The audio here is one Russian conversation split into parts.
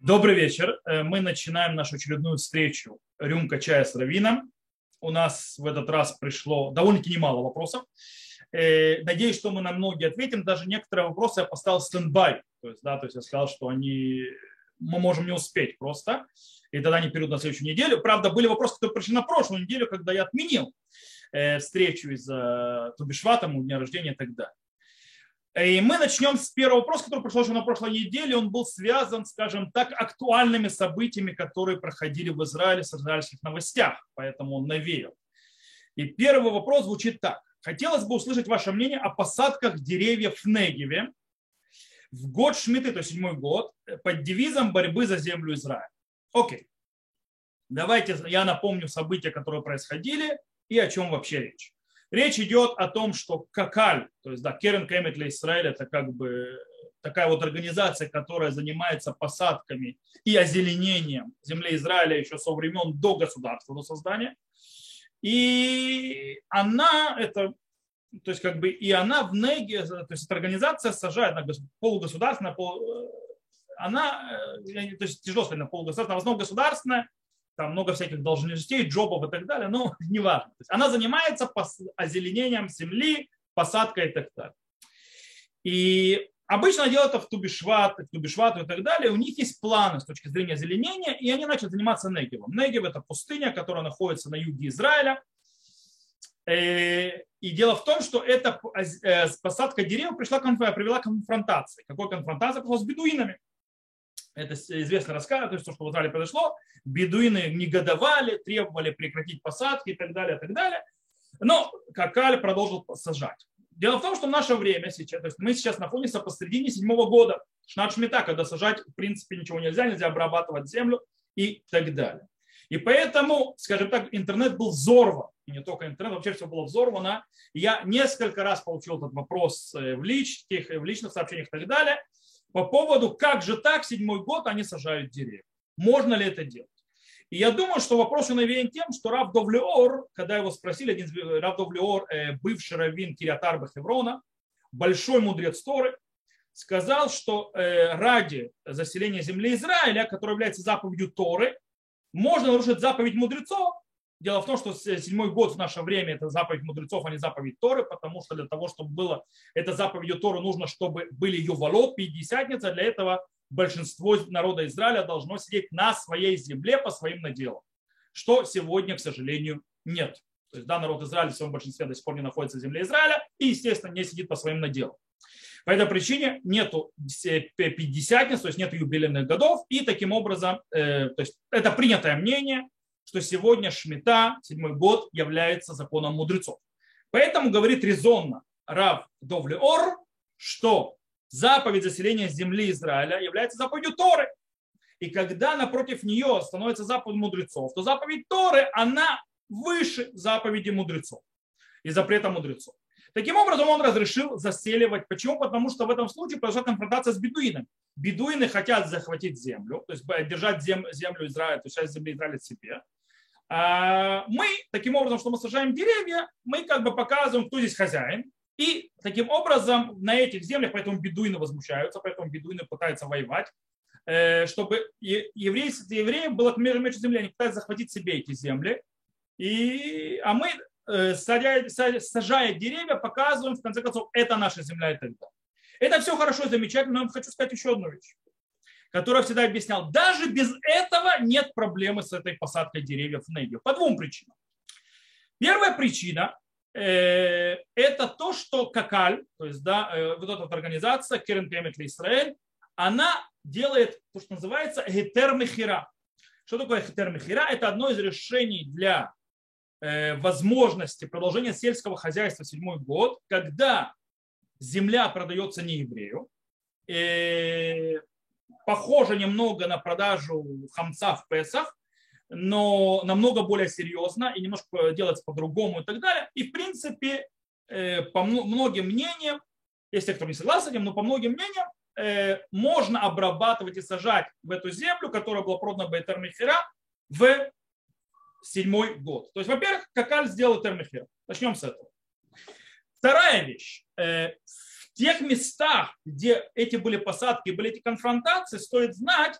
Добрый вечер. Э, мы начинаем нашу очередную встречу «Рюмка чая с Равином». У нас в этот раз пришло довольно-таки немало вопросов. Э, надеюсь, что мы на многие ответим. Даже некоторые вопросы я поставил стендбай. То есть, да, то есть я сказал, что они мы можем не успеть просто. И тогда они перейдут на следующую неделю. Правда, были вопросы, которые пришли на прошлую неделю, когда я отменил э, встречу из-за Тубишвата, дня рождения и так далее. И мы начнем с первого вопроса, который пришел еще на прошлой неделе. Он был связан, скажем так, актуальными событиями, которые проходили в Израиле с израильских новостях. Поэтому он навеял. И первый вопрос звучит так. Хотелось бы услышать ваше мнение о посадках деревьев в Негеве в год Шмиты, то есть седьмой год, под девизом борьбы за землю Израиля. Окей. Давайте я напомню события, которые происходили и о чем вообще речь. Речь идет о том, что Какаль, то есть да, Керен Кэмет для Израиля, это как бы такая вот организация, которая занимается посадками и озеленением земли Израиля еще со времен до государственного создания. И она, это, то есть как бы и она в Неге, то есть эта организация сажает на полугосударственное, пол, она, э, то есть тяжело сказать, на полугосударственное, в основном государственное, там много всяких должностей, джобов и так далее, но неважно. То есть она занимается озеленением земли, посадкой и так далее. И обычно делают это в Тубишват, в Тубишвату и так далее. У них есть планы с точки зрения озеленения, и они начали заниматься Негевом. Негев – это пустыня, которая находится на юге Израиля. Э, и дело в том, что эта э, посадка деревьев пришла, привела к конфронтации. Какой конфронтация? Пришла с бедуинами. Это известный рассказ, то есть то, что в Израиле произошло. Бедуины негодовали, требовали прекратить посадки и так далее, и так далее. Но Какаль продолжил сажать. Дело в том, что в наше время сейчас, то есть мы сейчас находимся посредине седьмого года, шнат шмита, когда сажать в принципе ничего нельзя, нельзя обрабатывать землю и так далее. И поэтому, скажем так, интернет был взорван. И не только интернет, вообще все было взорвано. Я несколько раз получил этот вопрос э, в личных, в личных сообщениях и так далее по поводу, как же так, седьмой год они сажают деревья. Можно ли это делать? И я думаю, что вопрос навеян тем, что Рав Довлеор, когда его спросили, один Рав Довлеор, э, бывший раввин Кириатарба Хеврона, большой мудрец Торы, сказал, что э, ради заселения земли Израиля, которая является заповедью Торы, можно нарушить заповедь мудрецов, Дело в том, что седьмой год в наше время это заповедь мудрецов, а не заповедь Торы, потому что для того, чтобы было это заповедью Торы, нужно, чтобы были ювалот, пятидесятница. Для этого большинство народа Израиля должно сидеть на своей земле по своим наделам, что сегодня, к сожалению, нет. То есть да, народ Израиля в своем большинстве до сих пор не находится в земле Израиля и, естественно, не сидит по своим наделам. По этой причине нету пятидесятниц, то есть нет юбилейных годов, и таким образом, э, то есть это принятое мнение, что сегодня Шмита, седьмой год, является законом мудрецов. Поэтому говорит резонно Рав Довли Ор, что заповедь заселения земли Израиля является заповедью Торы. И когда напротив нее становится заповедь мудрецов, то заповедь Торы, она выше заповеди мудрецов и запрета мудрецов. Таким образом, он разрешил заселивать. Почему? Потому что в этом случае произошла конфронтация с бедуинами. Бедуины хотят захватить землю, то есть держать землю Израиля, то есть часть земли Израиля себе. А, мы, таким образом, что мы сажаем деревья, мы как бы показываем, кто здесь хозяин. И таким образом на этих землях, поэтому бедуины возмущаются, поэтому бедуины пытаются воевать, э, чтобы евреи, евреям было меньше земли, они пытаются захватить себе эти земли. И, а мы, э, сажая, сажая деревья, показываем, в конце концов, это наша земля и так. Это все хорошо замечательно, но я хочу сказать еще одну вещь который всегда объяснял, даже без этого нет проблемы с этой посадкой деревьев в Негев. По двум причинам. Первая причина э, это то, что Какаль, то есть да, э, вот эта вот организация Керен Кемет Израиль, она делает то, что называется гетер мехира. Что такое гетер мехира? Это одно из решений для э, возможности продолжения сельского хозяйства в седьмой год, когда земля продается не еврею, похоже немного на продажу хамца в Песах, но намного более серьезно и немножко делается по-другому и так далее. И в принципе, э, по многим мнениям, есть те, кто не согласен с этим, но по многим мнениям, э, можно обрабатывать и сажать в эту землю, которая была продана Байтер Мехера, в седьмой год. То есть, во-первых, Какаль сделал Термехер. Начнем с этого. Вторая вещь. Э, тех местах, где эти были посадки, были эти конфронтации, стоит знать,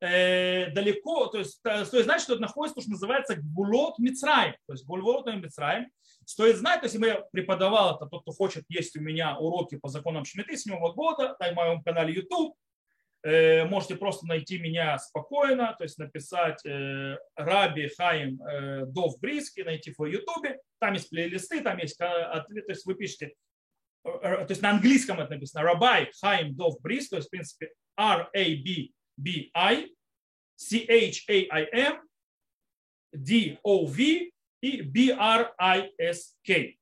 э, далеко, то есть, то есть знать, что это находится, то, что называется Гулот Мицраем. То есть Гулот Мицраем. Стоит знать, то есть я преподавал это, тот, кто хочет, есть у меня уроки по законам Шмиты с года на моем канале YouTube. Э, можете просто найти меня спокойно, то есть написать э, Раби Хаим э, Дов Бриски, найти в Ютубе. Там есть плейлисты, там есть ответ, то есть вы пишете, то есть на английском это написано Рабай Хаим Дов Брис, то есть в принципе R-A-B-B-I, C-H-A-I-M, D-O-V и B-R-I-S-K.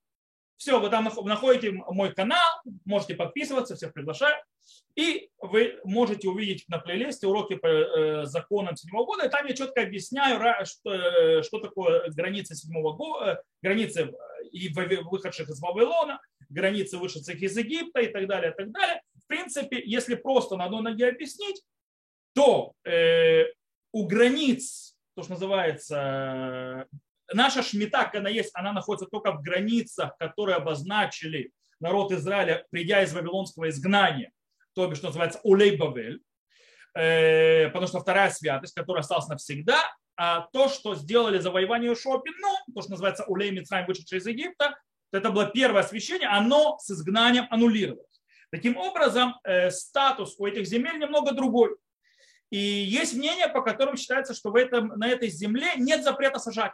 Все, вы там находите мой канал, можете подписываться, всех приглашаю. И вы можете увидеть на плейлисте уроки по э, законам седьмого года. И там я четко объясняю, что, э, что такое границы седьмого года, э, границы и выходших из Вавилона, границы вышедших из Египта и так далее, и так далее. В принципе, если просто на одной ноге объяснить, то э, у границ, то, что называется, наша шмита, когда она есть, она находится только в границах, которые обозначили народ Израиля, придя из вавилонского изгнания то бишь, что называется Улей Бавель, э, потому что вторая святость, которая осталась навсегда, а то, что сделали завоевание Шопи, ну, то, что называется Улей Мицраем, вышедший из Египта, это было первое освящение, оно с изгнанием аннулировалось. Таким образом, э, статус у этих земель немного другой. И есть мнение, по которым считается, что в этом, на этой земле нет запрета сажать.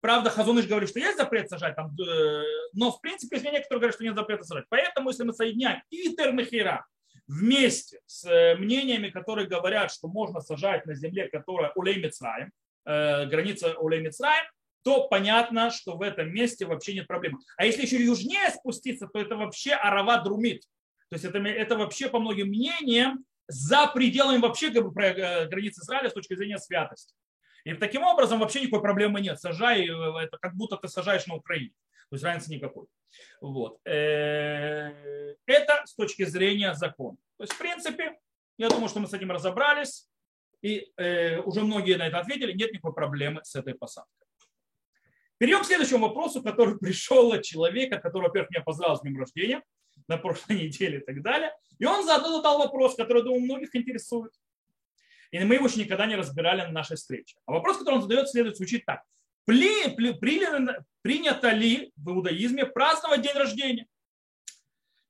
Правда, Хазуныш говорит, что есть запрет сажать, там, э, но в принципе есть мнение, которые говорят, что нет запрета сажать. Поэтому, если мы соединяем и Термехира вместе с э, мнениями, которые говорят, что можно сажать на земле, которая Улей Мицраем, граница Улей Мицраем, то понятно, что в этом месте вообще нет проблем. А если еще южнее спуститься, то это вообще Арава Друмит. То есть это, это вообще, по многим мнениям, за пределами вообще как бы, границы Израиля с точки зрения святости. И таким образом вообще никакой проблемы нет. Сажай, э, это как будто ты сажаешь на Украине. То есть разницы никакой. Вот. Э, это с точки зрения закона. То есть, в принципе, я думаю, что мы с этим разобрались. И э, уже многие на это ответили. Нет никакой проблемы с этой посадкой. Перейдем к следующему вопросу, который пришел от человека, который, во-первых, меня поздравил с днем рождения на прошлой неделе и так далее. И он задал вопрос, который, думаю, многих интересует. И мы его еще никогда не разбирали на нашей встрече. А вопрос, который он задает, следует звучит так. При, при, при, принято ли в иудаизме праздновать день рождения?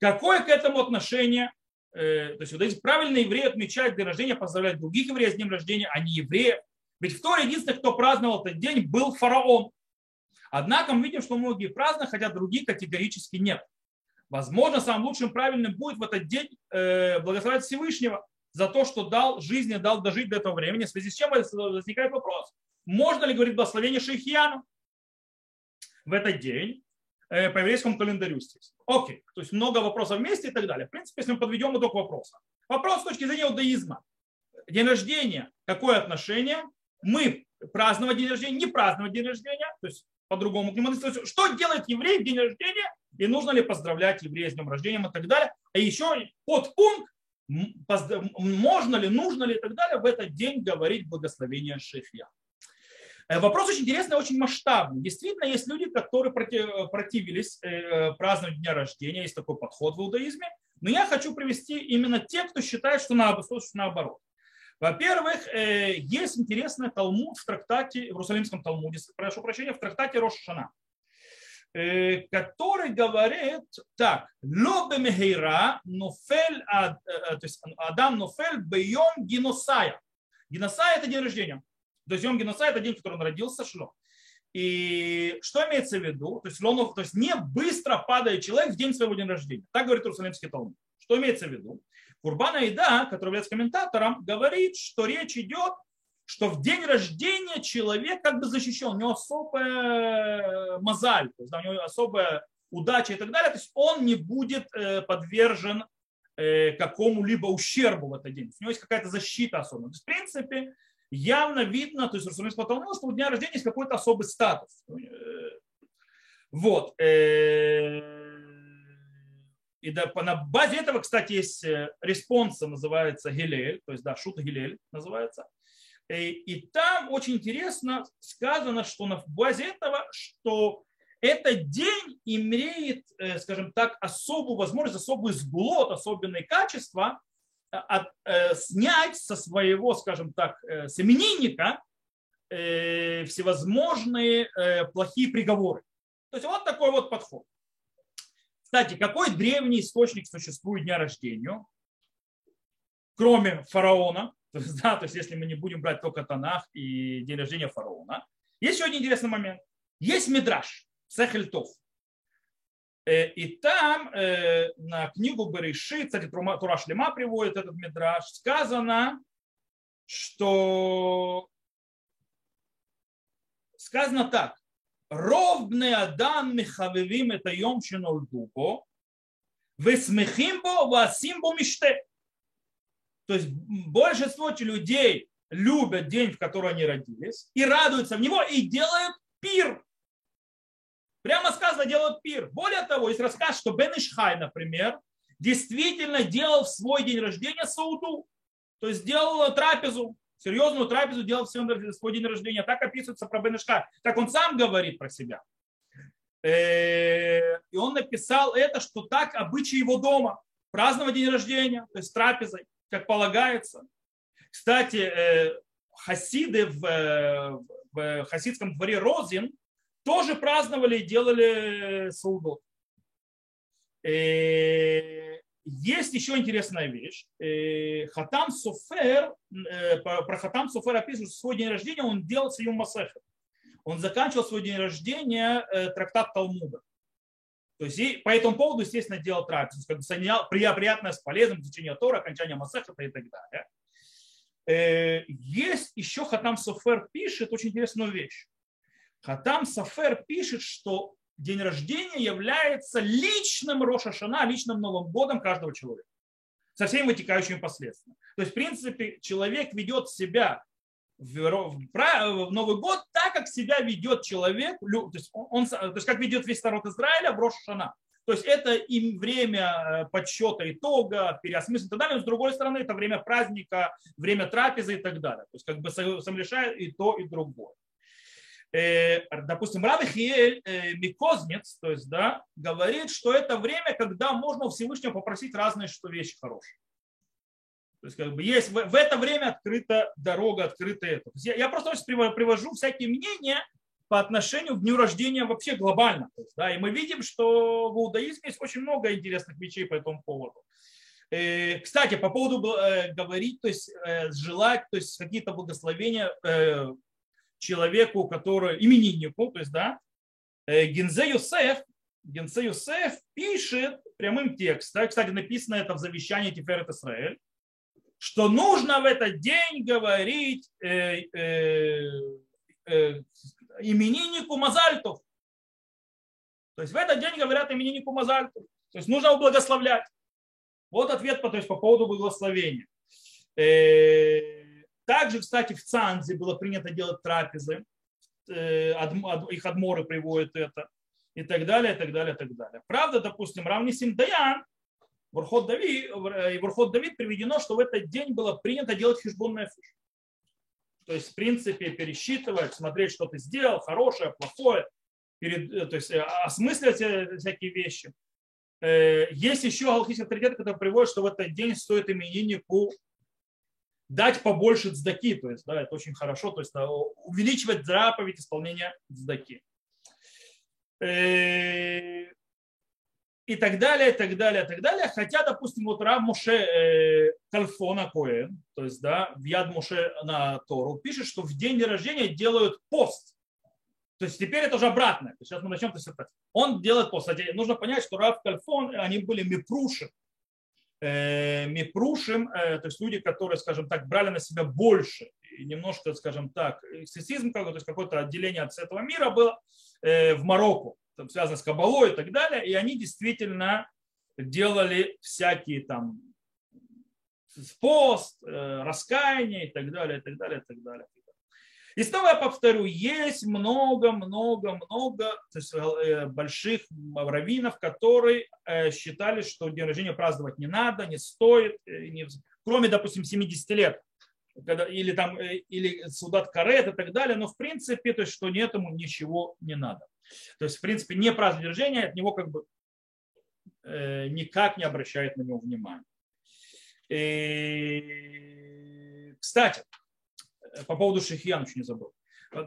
Какое к этому отношение? Э, то есть иудаизм, правильно евреи отмечают день рождения, поздравляют других евреев с днем рождения, а не евреев. Ведь в Торе единственный, кто праздновал этот день, был фараон. Однако мы видим, что многие празднуют, хотя другие категорически нет. Возможно, самым лучшим правильным будет в этот день э, благословлять Всевышнего, за то, что дал жизни, дал дожить до этого времени, в связи с чем возникает вопрос. Можно ли говорить благословение Шейхияну в этот день э, по еврейскому календарю, естественно. Окей, то есть много вопросов вместе и так далее. В принципе, если мы подведем итог вопроса. Вопрос с точки зрения иудаизма. День рождения, какое отношение? Мы праздновать день рождения, не праздновать день рождения, то есть по-другому к нему Что делает еврей в день рождения и нужно ли поздравлять еврея с днем рождения и так далее. А еще подпункт можно ли, нужно ли и так далее в этот день говорить благословение Шефья. Э, вопрос очень интересный, очень масштабный. Действительно, есть люди, которые противились э, празднованию дня рождения, есть такой подход в иудаизме, но я хочу привести именно те, кто считает, что наоборот. Во-первых, э, есть интересный талмуд в трактате, в Иерусалимском талмуде, прошу прощения, в трактате Рошана. Э, который говорит так, лобе мехейра нофель, э, то есть Адам нофель бейом геносая. Геносая это день рождения. То есть Йом Геносая это день, в который он родился, шло. И что имеется в виду? То есть, он, то есть не быстро падает человек в день своего дня рождения. Так говорит Иерусалимский Талмуд. Что имеется в виду? Курбана Ида, который является комментатором, говорит, что речь идет что в день рождения человек как бы защищен, у него особая мозаль, то есть, да, у него особая удача и так далее, то есть он не будет э, подвержен э, какому-либо ущербу в этот день. У него есть какая-то защита особенная. То есть, в принципе, явно видно, то есть Ерушалми, потому что у дня рождения есть какой-то особый статус. Э, вот. И да, на базе этого, кстати, есть респонса, называется Гилель, то есть, да, שו"ת Гилель называется. Э, и там очень интересно сказано, что на базе этого, что этот день имеет, э, скажем так, особую возможность, особый סגולות, особенные качества, от, э, снять со своего, скажем так, э, с именинника э, всевозможные э, плохие приговоры. То есть вот такой вот подход. Кстати, какой древний источник существует дня рождения, кроме фараона? Да, то есть если мы не будем брать только Танах и день рождения фараона. Есть еще один интересный момент. Есть Мидраш, Сехельтов. Э, и там э, на книгу Береши, кстати, Тура Шлема приводит этот Мидраш, сказано, что сказано так. Ровбне Адам Михавевим это Йом Шинолдубо, Весмехимбо Васимбо Миште. То есть большинство людей любят день, в который они родились, и радуются в него, и делают пир. Прямо сказано, делают пир. Более того, есть рассказ, что Бен Ишхай, например, действительно делал в свой день рождения сауду. То есть делал трапезу, серьезную трапезу делал в свой день рождения. Так описывается про Бен Ишхай. Так он сам говорит про себя. Э, и он написал это, что так обычай его дома. Праздновать день рождения, то есть трапезой, как полагается. Кстати, э, хасиды в, в хасидском дворе Розин тоже праздновали и делали саудот. Э, есть еще интересная вещь. Э, Хатам Софер, э, про Хатам Софер описывает, что свой день рождения он делал Сиюм Масеха. Он заканчивал свой день рождения трактат Талмуда. То есть и по этому поводу, естественно, делал трапезу, как бы соединял приятное с полезным, изучение Тора, окончание Масеха и так далее. Есть еще Хатам Софер пишет очень интересную вещь. Хатам Сафер пишет, что день рождения является личным Рошашана, личным Новым годом каждого человека со всеми вытекающими последствиями. То есть, в принципе, человек ведет себя в Новый год так, как себя ведет человек, то есть, он, то есть как ведет весь народ Израиля в Рошашана. То есть это им время э, подсчета итога, переосмысления и так далее. Но с другой стороны, это время праздника, время трапезы и так далее. То есть как бы совмещает и то, и другое. Э, допустим, Рав Ихиель э, Микознец, то есть, да, говорит, что это время, когда можно у Всевышнего попросить разные что вещи хорошие. То есть, как бы есть в, в это время открыта дорога, открыто это. Я, я просто привожу всякие мнения по отношению к дню рождения вообще глобально. То есть, да, и мы видим, что в иудаизме есть очень много интересных вещей по этому поводу. Э, кстати, по поводу говорить, то есть желать, то есть какие-то благословения человеку, который, имениннику, то есть, да, э, Гензе Юсеф, Гензе Юсеф пишет прямым текстом, кстати, написано это в завещании Тиферет Исраэль, что нужно в этот день говорить э, э, э, имениннику Мазальтов. То есть в этот день говорят имениннику Мазальтов. То есть нужно его благословлять. Вот ответ то есть, по поводу благословения. Э, также, кстати, в Цанзе было принято делать трапезы, э, их адморы приводят это, и так далее, и так далее, и так далее. Правда, допустим, Равнисим Даян, Вархот Давид, Вархот Давид приведено, что в этот день было принято делать хижбонное фиш. То есть, в принципе, пересчитывать, смотреть, что ты сделал, хорошее, плохое, перед, э, то есть э, осмысливать всякие вещи. Есть еще галактический авторитет, который приводит, что в этот день стоит имениннику дать побольше цдаки, то есть, да, это очень хорошо, то есть увеличивать заповедь исполнения цдаки. Э, и так далее, и так далее, и так далее. Хотя, допустим, вот Рав Моше э, Кальфона Коэн, то есть, да, в Яд Моше на Тору, пишет, что в день рождения делают пост. То есть теперь это уже обратно. Сейчас мы начнем. То есть он делает пост. Кстати, нужно понять, что Рав Кальфон, они были мипруши, мипрушим, э, то есть люди, которые, скажем так, брали на себя больше, немножко, скажем так, эксцессизм, то есть какое-то отделение от этого мира было э, в Марокко, там, связано с Кабалой и так далее, и они действительно делали всякие там пост, раскаяние и так далее, и так далее, и так далее. И снова я повторю, есть много-много-много э, больших раввинов, которые э, считали, что день рождения праздновать не надо, не стоит, э, не, кроме, допустим, 70 лет, когда, или, там, или Судат Карет и так далее, но в принципе, то есть, что этому ничего не надо. То есть, в принципе, не праздновать рождения, от него как бы э, никак не обращает на него внимания. И, кстати, по поводу шихьян еще не забыл.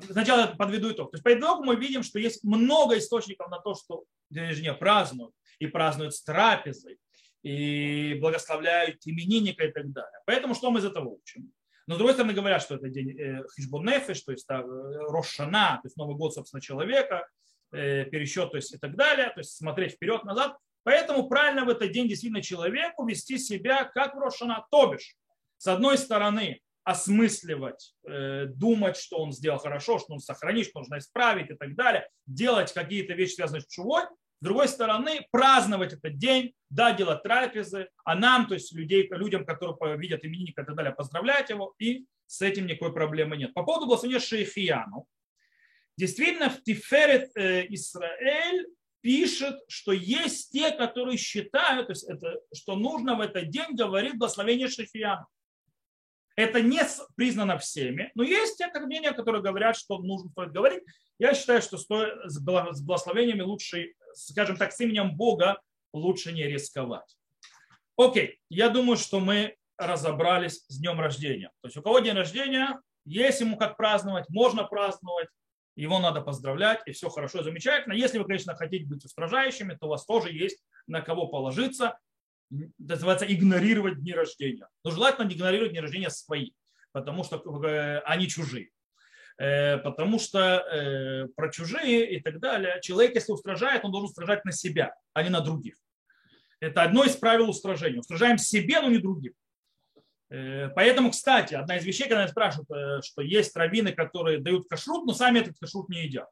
Сначала подведу итог. То есть по итогу мы видим, что есть много источников на то, что день рождения празднуют и празднуют с трапезой, и благословляют именинника и так далее. Поэтому что мы из этого учим? Но с другой стороны говорят, что это день э, Хишбонефиш, то есть э, Рошана, то есть Новый год, собственно, человека, э, пересчет, то есть и так далее, то есть смотреть вперед, назад. Поэтому правильно в этот день действительно человеку вести себя как в Рошана, то бишь, с одной стороны, осмысливать, думать, что он сделал хорошо, что он сохранить, что нужно исправить и так далее, делать какие-то вещи, связанные с чувой, с другой стороны, праздновать этот день, да, делать трапезы, а нам, то есть людей, людям, которые видят именинника и так далее, поздравлять его, и с этим никакой проблемы нет. По поводу благословения Шейфияну. Действительно, в Тиферет э, Израиль пишет, что есть те, которые считают, то есть это, что нужно в этот день говорить благословение Шейфияну. Это не признано всеми, но есть те мнения, которые говорят, что нужно стоит говорить. Я считаю, что стоит, с благословениями лучше, скажем так, с именем Бога лучше не рисковать. Окей, я думаю, что мы разобрались с днем рождения. То есть у кого день рождения, есть ему как праздновать, можно праздновать, его надо поздравлять, и все хорошо, замечательно. Если вы, конечно, хотите быть устражающими, то у вас тоже есть на кого положиться называется игнорировать дни рождения. Но желательно не игнорировать дни рождения свои, потому что э, они чужие. Э, потому что э, про чужие и так далее, человек, если устражает, он должен устражать на себя, а не на других. Это одно из правил устражения. Устражаем себе, но не другим. Поэтому, кстати, одна из вещей, когда меня спрашивают, что есть раввины, которые дают кашрут, но сами этот кашрут не едят.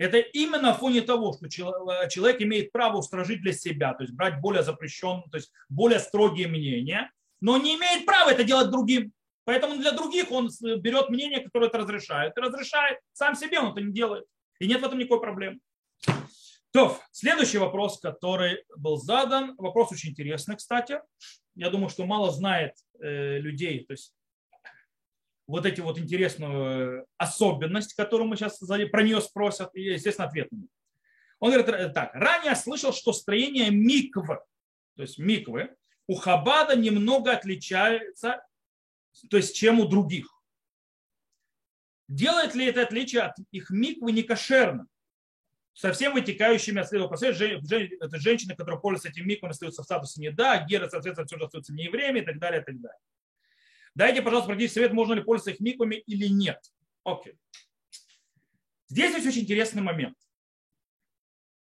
Это именно на фоне того, что человек имеет право устражить для себя, то есть брать более запрещенные, то есть более строгие мнения, но не имеет права это делать другим. Поэтому для других он берет мнение, которое это разрешает, и разрешает. Сам себе он это не делает. И нет в этом никакой проблемы. То, следующий вопрос, который был задан, вопрос очень интересный, кстати. Я думаю, что мало знает э, людей, то есть вот эти вот интересную особенность, которую мы сейчас про нее спросят, и, естественно, ответ нее. Он говорит э, так, ранее слышал, что строение микв, то есть миквы, у Хабада немного отличается, то есть чем у других. Делает ли это отличие от их миквы некошерным? Со всем вытекающими от следующего это женщины, которые пользуются этим миквами, остаются в статусе не да, геры, соответственно, все остаются не евреями и так далее, и так далее. Дайте, пожалуйста, практический совет, можно ли пользоваться их миквами или нет. Окей. Здесь есть очень интересный момент.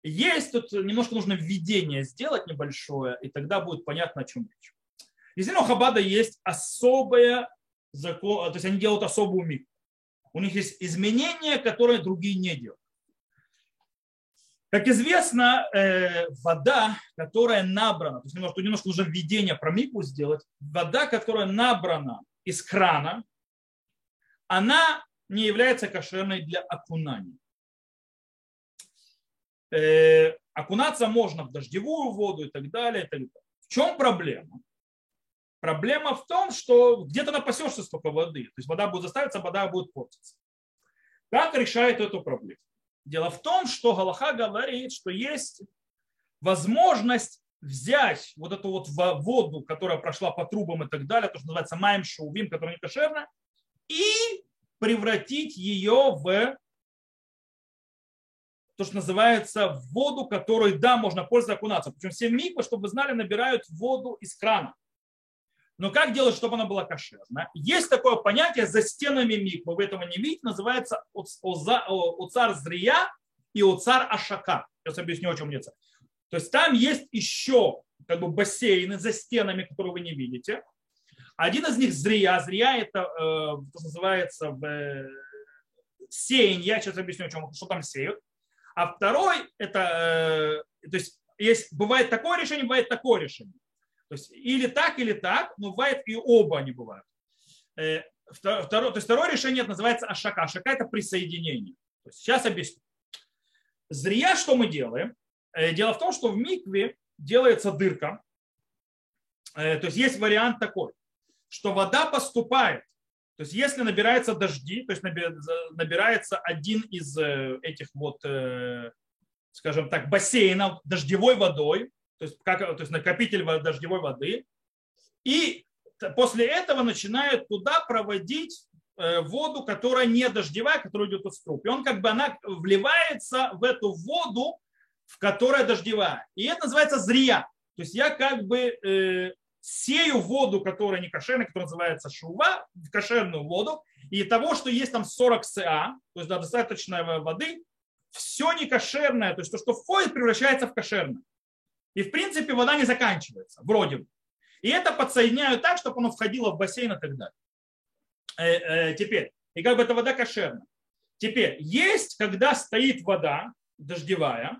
Есть тут немножко нужно введение сделать небольшое, и тогда будет понятно, о чем речь. Действительно, Хабада есть особая закон, то есть они делают особую микву. У них есть изменения, которые другие не делают. Как известно, э, вода, которая набрана, то есть немножко, немножко уже введение про микву сделать, вода, которая набрана из крана, она не является кошерной для окунания. Э, окунаться можно в дождевую воду и так далее. И так далее. В чем проблема? Проблема в том, что где-то напасешься столько воды, то есть вода будет заставиться, вода будет портиться. Как решает эту проблему? Дело в том, что Галаха говорит, что есть возможность взять вот эту вот воду, которая прошла по трубам и так далее, то, что называется майм шоувим, которая не кошерна, и превратить ее в то, что называется воду, которой, да, можно пользоваться окунаться. Причем все миквы, чтобы вы знали, набирают воду из крана. Но как делать, чтобы она была кошерна? Есть такое понятие за стенами миквы, вы этого не видите, называется уцар зрия и уцар ашака. Сейчас объясню, о чем идет. То есть там есть еще как бы бассейны за стенами, которые вы не видите. Один из них зрия. Зрия это э, называется в сеяние. Я сейчас объясню, о чем, что там сеют. А второй это, э, то есть есть, бывает такое решение, бывает такое решение. То есть или так, или так, но бывает и оба они бывают. Э, второе, то есть второе решение называется ашака. Ашака это присоединение. То есть сейчас объясню. Зря что мы делаем? Э, дело в том, что в микве делается дырка. Э, то есть есть вариант такой, что вода поступает. То есть если набирается дожди, то есть набирается один из этих вот, скажем так, бассейнов дождевой водой, то есть, как, то есть накопитель дождевой воды, И после этого начинают туда проводить э, воду, которая не дождевая, которая идет из труб. И он как бы она вливается в эту воду, в которой дождевая. И это называется зрия. То есть я как бы э, сею воду, которая не кошерная, которая называется шува, в кошерную воду, и того, что есть там 40 СА, то есть да, достаточно воды, все не кошерное, то есть то, что входит, превращается в кошерное. И в принципе вода не заканчивается, вроде бы. И это подсоединяют так, чтобы оно входило в бассейн и так далее. Э, э, теперь, и как бы эта вода кошерная. Теперь, есть, когда стоит вода дождевая,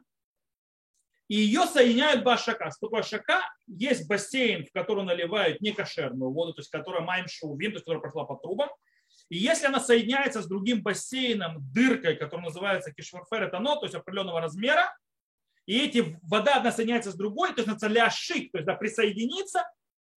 и ее соединяют башака. Что башака? Есть бассейн, в который наливают некошерную воду, то есть которая маем шоувин, то есть которая прошла по трубам. И если она соединяется с другим бассейном, дыркой, которая называется кишварфер этано, то есть определенного размера, и эти вода одна соединяется с другой, то есть на ляшик, то есть да, присоединиться,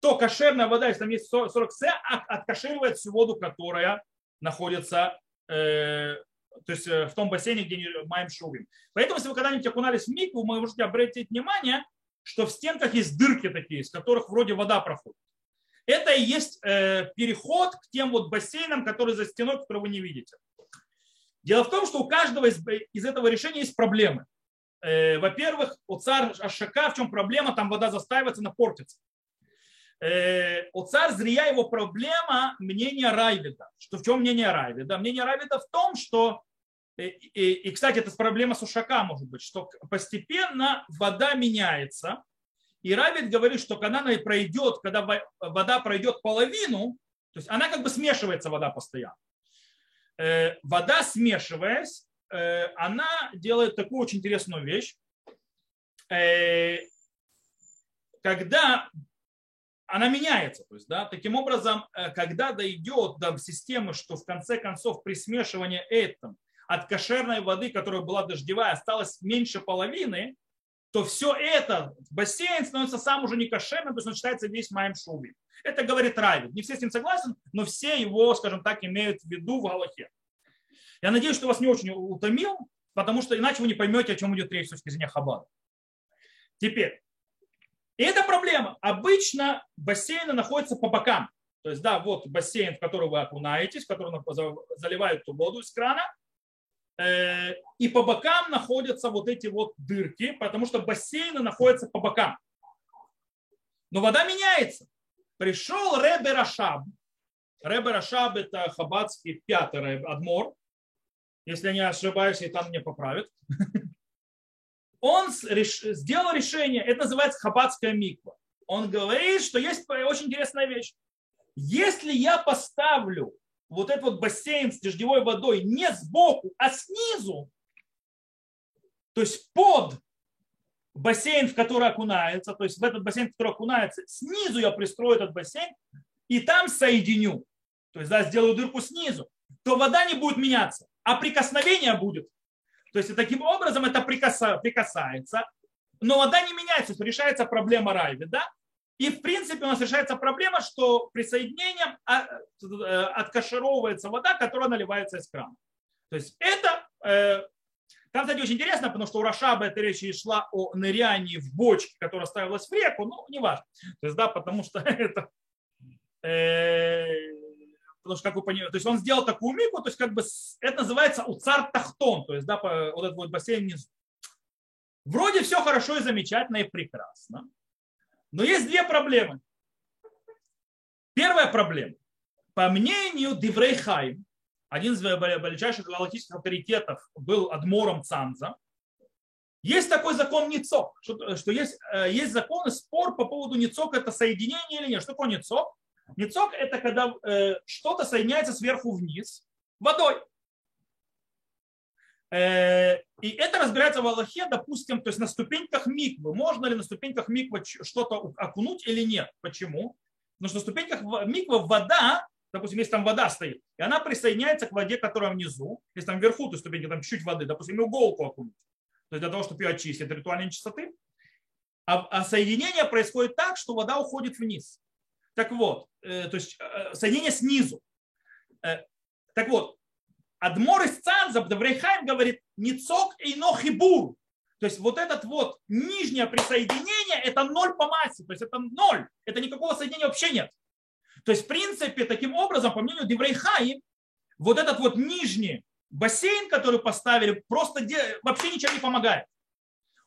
то кошерная вода, если там есть 40 С, откаширивает всю воду, которая находится э, то есть э, в том бассейне, где не маем шувим. Поэтому, если вы когда-нибудь окунались в микву, вы можете обратить внимание, что в стенках есть дырки такие, из которых вроде вода проходит. Это и есть э, переход к тем вот бассейнам, которые за стеной, которые вы не видите. Дело в том, что у каждого из, из этого решения есть проблемы. Э, во-первых, у царь Ашака, в чем проблема, там вода застаивается, она портится. У царь зря его проблема мнение Райвида. Что в чем мнение Райвида? Мнение Райвида в том, что и, и, и, кстати, это проблема сушака может быть, что постепенно вода меняется. И Равид говорит, что когда она пройдет, когда вода пройдет половину, то есть она как бы смешивается, вода постоянно. Э, вода, смешиваясь, э, она делает такую очень интересную вещь. Э, когда она меняется. То есть, да, таким образом, когда дойдет до системы, что в конце концов при смешивании этом от кошерной воды, которая была дождевая, осталось меньше половины, то все это, бассейн становится сам уже не кошерным, то есть он считается весь моим шуби. Это говорит Равид. Не все с ним согласен, но все его, скажем так, имеют в виду в Галахе. Я надеюсь, что вас не очень утомил, потому что иначе вы не поймете, о чем идет речь с точки зрения Хабада. Теперь, и это проблема. Обычно бассейны находятся по бокам. То есть, да, вот бассейн, в который вы окунаетесь, в который заливают ту воду из крана, Э, и по бокам находятся вот эти вот дырки, потому что бассейны находятся по бокам. Но вода меняется. Пришел Ребе Рашаб. Ребе Рашаб это хабадский пятый адмор. Если я не ошибаюсь, и там мне поправят. Он сделал решение, это называется хабадская миква. Он говорит, что есть очень интересная вещь. Если я поставлю вот этот вот бассейн с дождевой водой не сбоку, а снизу, то есть под бассейн, в который окунается, то есть в этот бассейн, в который окунается, снизу я пристрою этот бассейн и там соединю, то есть да, сделаю дырку снизу, то вода не будет меняться, а прикосновение будет. То есть таким образом это прикасается, но вода не меняется, то решается проблема райви, да? И в принципе у нас решается проблема, что присоединением а, э, откашировывается вода, которая наливается из крана. То есть это, э, там, кстати, очень интересно, потому что у Рашаба эта речь шла о нырянии в бочке, которая ставилась в реку, ну, не важно. То есть, да, потому что это, э, потому что, как вы понимаете, то есть он сделал такую микву, то есть как бы это называется אוצר תחתון, то есть, да, вот этот вот бассейн внизу. Вроде все хорошо и замечательно и прекрасно. Но есть две проблемы. Первая проблема. По мнению Диврей Хаим, один из величайших галахических авторитетов был адмор из Цанза, есть такой закон Ницок, что, что есть, э, есть закон и спор по поводу Ницок, это соединение или нет. Что такое Ницок? Ницок это когда э, что-то соединяется сверху вниз водой. Э, и это разбирается в Аллахе, допустим, то есть на ступеньках миквы. Можно ли на ступеньках миквы что-то окунуть или нет? Почему? Потому что на ступеньках миквы вода, допустим, если там вода стоит, и она присоединяется к воде, которая внизу, если там вверху то ступеньки, там чуть-чуть воды, допустим, иголку окунуть, то есть для того, чтобы ее очистить от ритуальной нечистоты. А, а соединение происходит так, что вода уходит вниз. Так вот, э, то есть э, соединение снизу. Э, так вот, Адмор из Цанза, Диврей Хаим говорит, ניצוק אינו חיבור. То есть вот этот вот нижнее присоединение, это ноль по массе, то есть это ноль, это никакого соединения вообще нет. То есть в принципе таким образом, по мнению Диврей Хаим, вот этот вот нижний бассейн, который поставили, просто де... вообще ничем не помогает.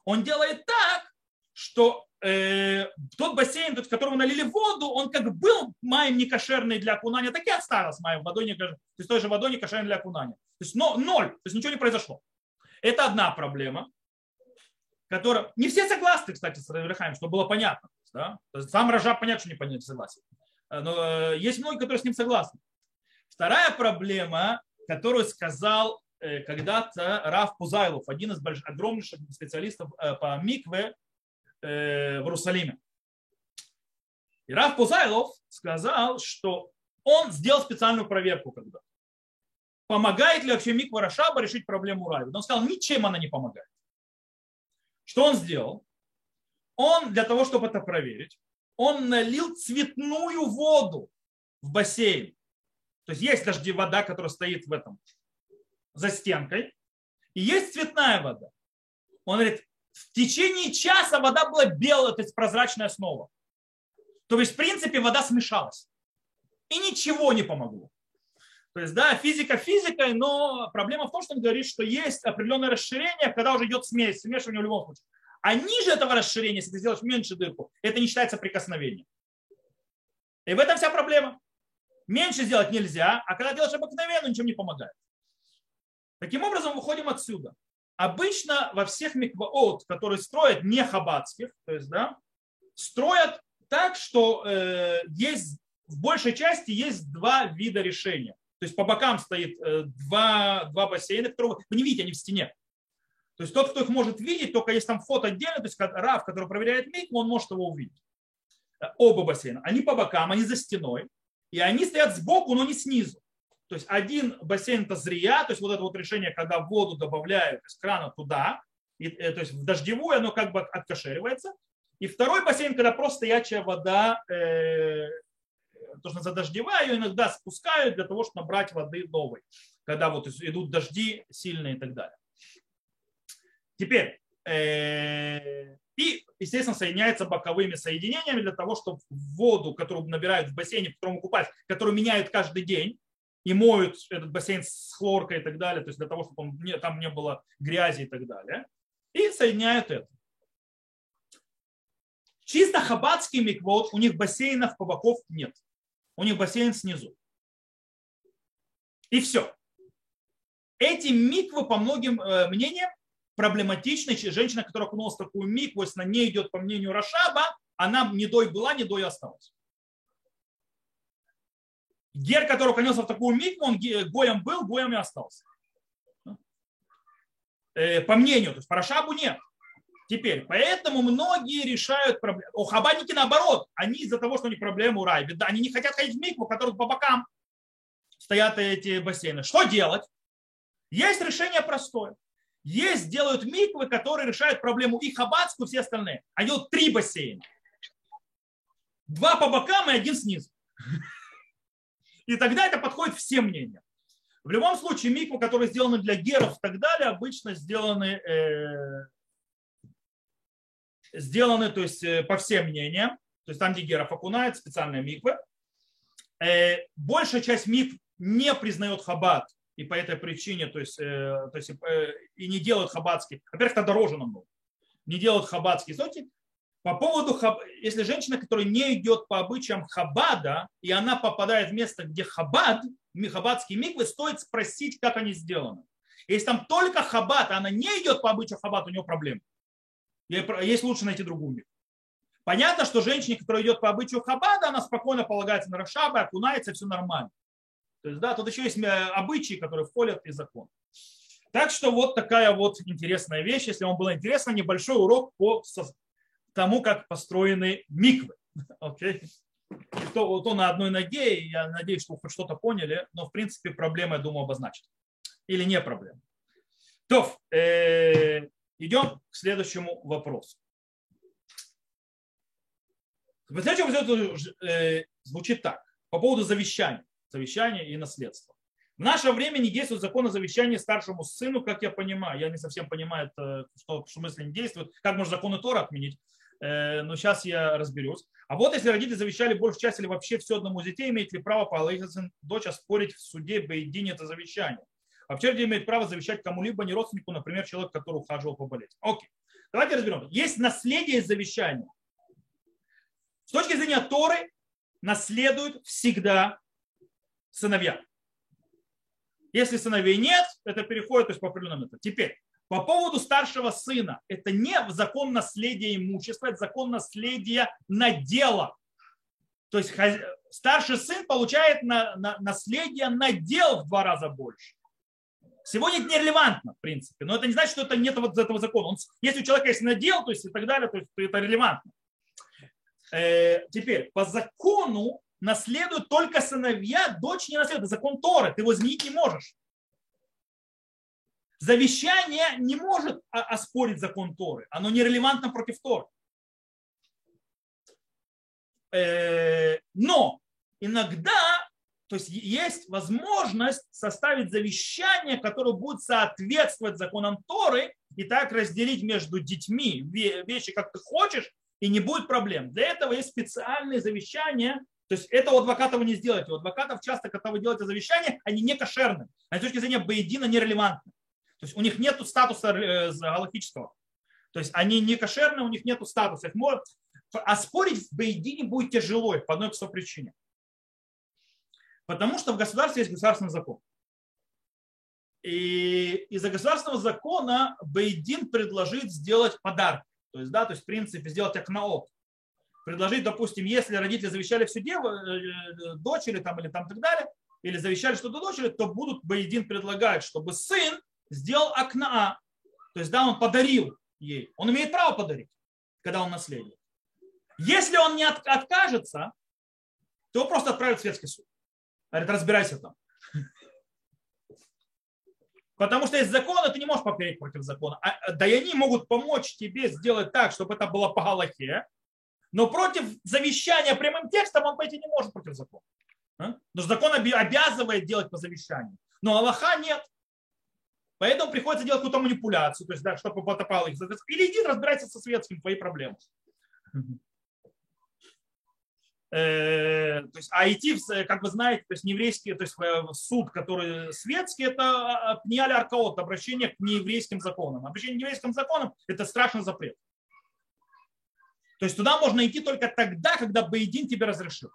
Он делает так, что э, тот бассейн, в которому налили воду, он как был маем некошерный для окунания, так и остался маем водой не То есть той же водой некошерной для окунания. То есть но, ноль, то есть ничего не произошло. Это одна проблема, которая... Не все согласны, кстати, с Равихаем, чтобы было понятно. Да? Сам Рожа понятно, что не понятно, согласен. Но э, есть многие, которые с ним согласны. Вторая проблема, которую сказал э, когда-то Раф Пузайлов, один из больших, огромнейших специалистов э, по микве в Иерусалиме. И Раф Пузайлов сказал, что он сделал специальную проверку когда. Помогает ли вообще миква Рашаба решить проблему рая? Он сказал, ничем она не помогает. Что он сделал? Он для того, чтобы это проверить, он налил цветную воду в бассейн. То есть есть дожди вода, которая стоит в этом, за стенкой, и есть цветная вода. Он говорит, в течение часа вода была белая, то есть прозрачная снова. То есть, в принципе, вода смешалась. И ничего не помогло. То есть, да, физика физикой, но проблема в том, что он говорит, что есть определенное расширение, когда уже идет смесь, смешивание в любом случае. А ниже этого расширения, если ты сделаешь меньше дырку, это не считается прикосновением. И в этом вся проблема. Меньше сделать нельзя, а когда делаешь обыкновенно, ничем не помогает. Таким образом, выходим отсюда. Обычно во всех микваот, которые строят не хабатских, то есть, да, строят так, что э, есть в большей части есть два вида решения. То есть по бокам стоит э, два, два бассейна, которые вы не видите, они в стене. То есть тот, кто их может видеть, только есть там фото отдельно, то есть Раф, который проверяет микву, он может его увидеть. Э, оба бассейна. Они по бокам, они за стеной. И они стоят сбоку, но не снизу. То есть один бассейн это зрия, то есть вот это вот решение, когда воду добавляют из крана туда, и, э, то есть в дождевую оно как бы откашеривается. И второй бассейн, когда просто стоячая вода, э, то, что за дождевая, ее иногда спускают для того, чтобы набрать воды новой, когда вот идут дожди сильные и так далее. Теперь, э, и, естественно, соединяется боковыми соединениями для того, чтобы воду, которую набирают в бассейне, в котором купать, которую меняют каждый день, и моют этот бассейн с хлоркой и так далее, то есть для того, чтобы он, там не было грязи и так далее, и соединяют это. Чисто хабатский миквод, у них бассейнов по боков нет. У них бассейн снизу. И все. Эти миквы, по многим э, мнениям, проблематичной. Женщина, которая окунулась в такую микву, если на ней идет по мнению Рашаба, она не дой была, не дой осталась. Гер, который уклонился в такую микву, он гоем был, гоем и остался. Э, по мнению, то есть по Рашабу нет. Теперь, поэтому многие решают проблему. О, хабаники наоборот, они из-за того, что у них проблемы у рай, да, они не хотят ходить в микву, в которых по бокам стоят эти бассейны. Что делать? Есть решение простое. Есть, делают миквы, которые решают проблему и хабатскую, и все остальные. Они делают три бассейна. Два по бокам и один снизу. И тогда это подходит всем мнениям. В любом случае, миквы, которые сделаны для геров и так далее, обычно сделаны, э, сделаны то есть, э, по всем мнениям. То есть там, где геров окунают, специальные миквы. Э, большая часть микв не признает хабат и по этой причине, то есть, э, то есть э, и не делают хабатский. Во-первых, это дороже намного. Не делают хабатские соти. По поводу, если женщина, которая не идет по обычаям хабада, и она попадает в место, где хабад, хабадские миквы, стоит спросить, как они сделаны. Если там только хабад, а она не идет по обычаю хабад, у нее проблемы. Есть лучше найти другую микву. Понятно, что женщине, которая идет по обычаю хабада, она спокойно полагается на Рашаба, окунается, все нормально. То есть, да, тут еще есть э, обычаи, которые входят в закон. Так что вот такая вот интересная вещь. Если вам было интересно, небольшой урок по тому, как построены миквы. Okay? То, то на одной ноге, и я надеюсь, что вы хоть что-то поняли, но в принципе проблема, я думаю, обозначена. Или не проблема. То, э, идем к следующему вопросу. Следующий вопрос э, звучит так. По поводу завещания завещание и наследство. В наше время не действует закон о завещании старшему сыну, как я понимаю. Я не совсем понимаю, что в смысле не действует. Как можно законы Тора отменить? Э, но сейчас я разберусь. А вот если родители завещали большую часть или вообще все одному из детей, имеет ли право Палахин дочь оспорить в суде Бейдине это завещание? Вообще люди имеют право завещать кому-либо, не родственнику, например, человек, который ухаживал по болезни. Окей. Давайте разберем. Есть наследие завещания. С точки зрения Торы наследуют всегда сыновья. Если сыновей нет, это переходит то есть, по определенному этапу. Теперь, по поводу старшего сына, это не закон наследия имущества, это закон наследия надела. То есть старший сын получает на, на, наследие надел в два раза больше. Сегодня это нерелевантно, в принципе, но это не значит, что это нет вот этого закона. Он, если у человека есть надел, то есть и так далее, то, есть, то это релевантно. Э, теперь, по закону наследуют только сыновья, дочь не наследует. закон Торы, ты его изменить не можешь. Завещание не может оспорить закон Торы. Оно нерелевантно против Торы. Э, но иногда то есть есть возможность составить завещание, которое будет соответствовать законам Торы и так разделить между детьми вещи, как ты хочешь, и не будет проблем. Для этого есть специальные завещания. То есть это у адвоката вы не сделаете. У адвокатов часто, когда вы делаете завещание, они не кошерны. Они с точки зрения Бейдина нерелевантны. То есть у них нет статуса э, галактического. То есть они не кошерны, у них нет статуса. Их может... А спорить в Бейдине будет тяжело по одной простой причине. Потому что в государстве есть государственный закон. И из-за государственного закона Бейдин предложит сделать подарок. То есть, да, то есть, в принципе, сделать окнаот. Предложить, допустим, если родители завещали все дело, э, дочери там, или там так далее, или завещали что-то дочери, то будут Бейдин предлагать, чтобы сын сделал окна. То есть, да, он подарил ей. Он имеет право подарить, когда он наследник. Если он не откажется, то его просто отправят в светский суд. Говорит, разбирайся там. Потому что есть законы, ты не можешь попереть против закона. А, и они могут помочь тебе сделать так, чтобы это было по Галахе, но против завещания прямым текстом он пойти не может против закона. А? Но закон обязывает делать по завещанию. Но Аллаха нет. Поэтому приходится делать какую-то манипуляцию, то есть, да, чтобы потопал их. Или иди разбирайся со светским, твои проблемы. Э, то есть, а идти, как вы знаете, то есть еврейский, то есть э, суд, который светский, это пниали аркаот, обращение к нееврейским законам. Обращение к нееврейским законам – это страшный запрет. То есть туда можно идти только тогда, когда Бейдин тебе разрешил.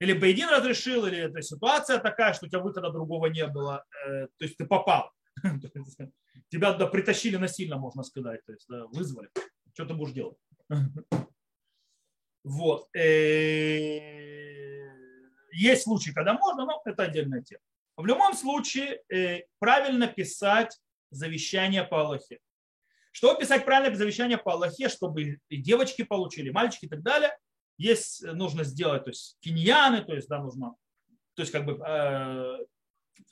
Или Бейдин разрешил, или эта ситуация такая, что у тебя выхода другого не было, э, то есть ты попал. Тебя туда притащили насильно, можно сказать, то есть да, вызвали. Что ты будешь делать? Вот. Э, есть случаи, когда можно, но это отдельная тема. В любом случае, э, правильно писать завещание по Аллахе. Чтобы писать правильное завещание по Аллахе, чтобы и девочки получили, мальчики и так далее, есть, э, нужно сделать, то есть киньяны, то есть, да, нужно, то есть, как бы, э,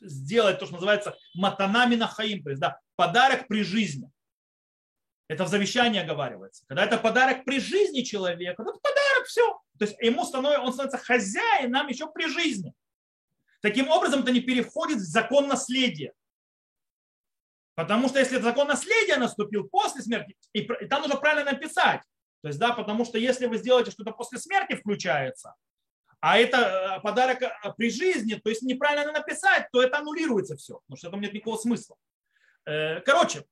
сделать то, что называется матанами на хаим, то есть, да, подарок при жизни. Это в завещании оговаривается. Когда это подарок при жизни человека, это подарок, все. То есть ему становится, он становится хозяином еще при жизни. Таким образом, это не переходит в закон наследия. Потому что если закон наследия наступил после смерти, и там нужно правильно написать. То есть, да, потому что если вы сделаете что-то после смерти включается, а это э, подарок э, при жизни, то есть неправильно написать, то это аннулируется все, потому что там нет никакого смысла. Э, короче,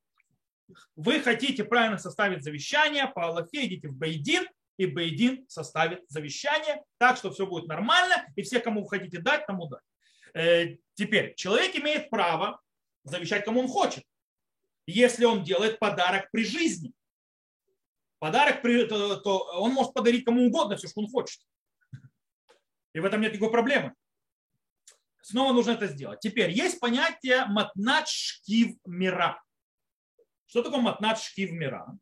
вы хотите правильно составить завещание, по Аллахе идите в Бейдин, и Бейдин составит завещание так, что все будет нормально, и все, кому вы хотите дать, тому дать. Теперь, человек имеет право завещать, кому он хочет, если он делает подарок при жизни. Подарок, то, он может подарить кому угодно все, что он хочет. И в этом нет никакой проблемы. Снова нужно это сделать. Теперь есть понятие матнат шкив мира. Что такое матнат шкив мира?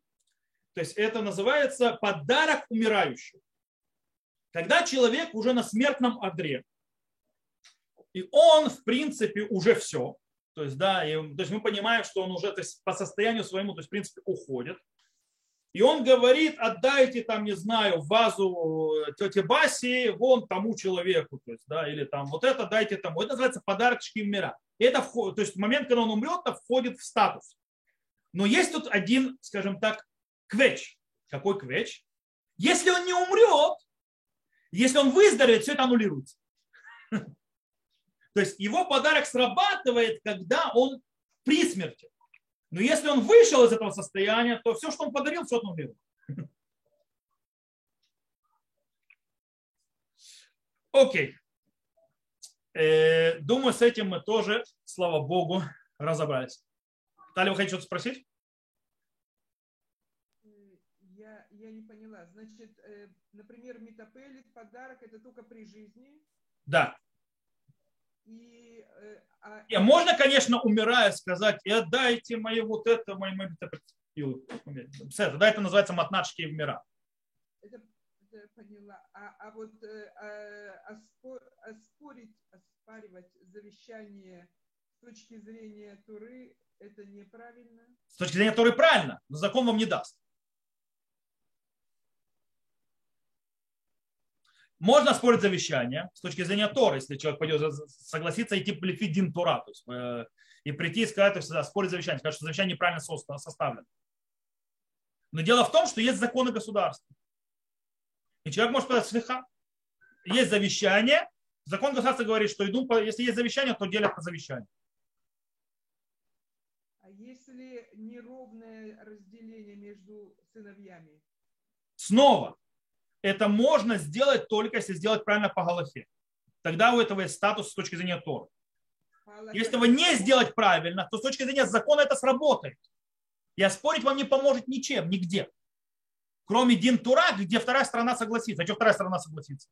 То есть это называется подарок умирающему. Когда человек уже на смертном одре, и он, в принципе, уже все, то есть, да, и, то есть мы понимаем, что он уже то есть, по состоянию своему, то есть, в принципе, уходит. И он говорит, отдайте там, не знаю, вазу тете Баси вон тому человеку, то есть, да, или там вот это дайте тому. Это называется подарок мира. Это входит, то есть момент, когда он умрет, это входит в статус. Но есть тут один, скажем так, квеч. Какой квеч? Если он не умрет, если он выздоровеет, все это аннулируется. То есть его подарок срабатывает, когда он при смерти. Но если он вышел из этого состояния, то все, что он подарил, все аннулировано. Окей. Э, думаю, с этим мы тоже, слава Богу, разобрались. Таля, вы хотите что-то спросить? Я, я не поняла. Значит, э, например, метапелит, подарок, это только при жизни? Да. И, э, а... и можно, конечно, умирая, сказать, и отдайте мои вот это, мои, мои это, да, это называется матначки в мира. Это, это поняла. А, а вот э, а, оспор, оспорить, оспаривать завещание с точки зрения Туры, это неправильно? С точки зрения Туры правильно, но закон вам не даст. Можно спорить завещание с точки зрения Тора, если человек пойдет согласиться идти по Дин Тора, то есть, э, и прийти и сказать, то есть, спорить завещание, сказать, что завещание неправильно составлено. Но дело в том, что есть законы государства. И человек может сказать, слегка, есть завещание, закон государства говорит, что иду, если есть завещание, то делят по завещанию. А если неровное разделение между сыновьями? Снова, это можно сделать только если сделать правильно по Галахе. Тогда у этого есть статус с точки зрения Торы. Если этого не сделать правильно, то с точки зрения закона это сработает. Я спорить вам не поможет ничем, нигде. Кроме Дин Тура, где вторая сторона согласится. А что вторая сторона согласится?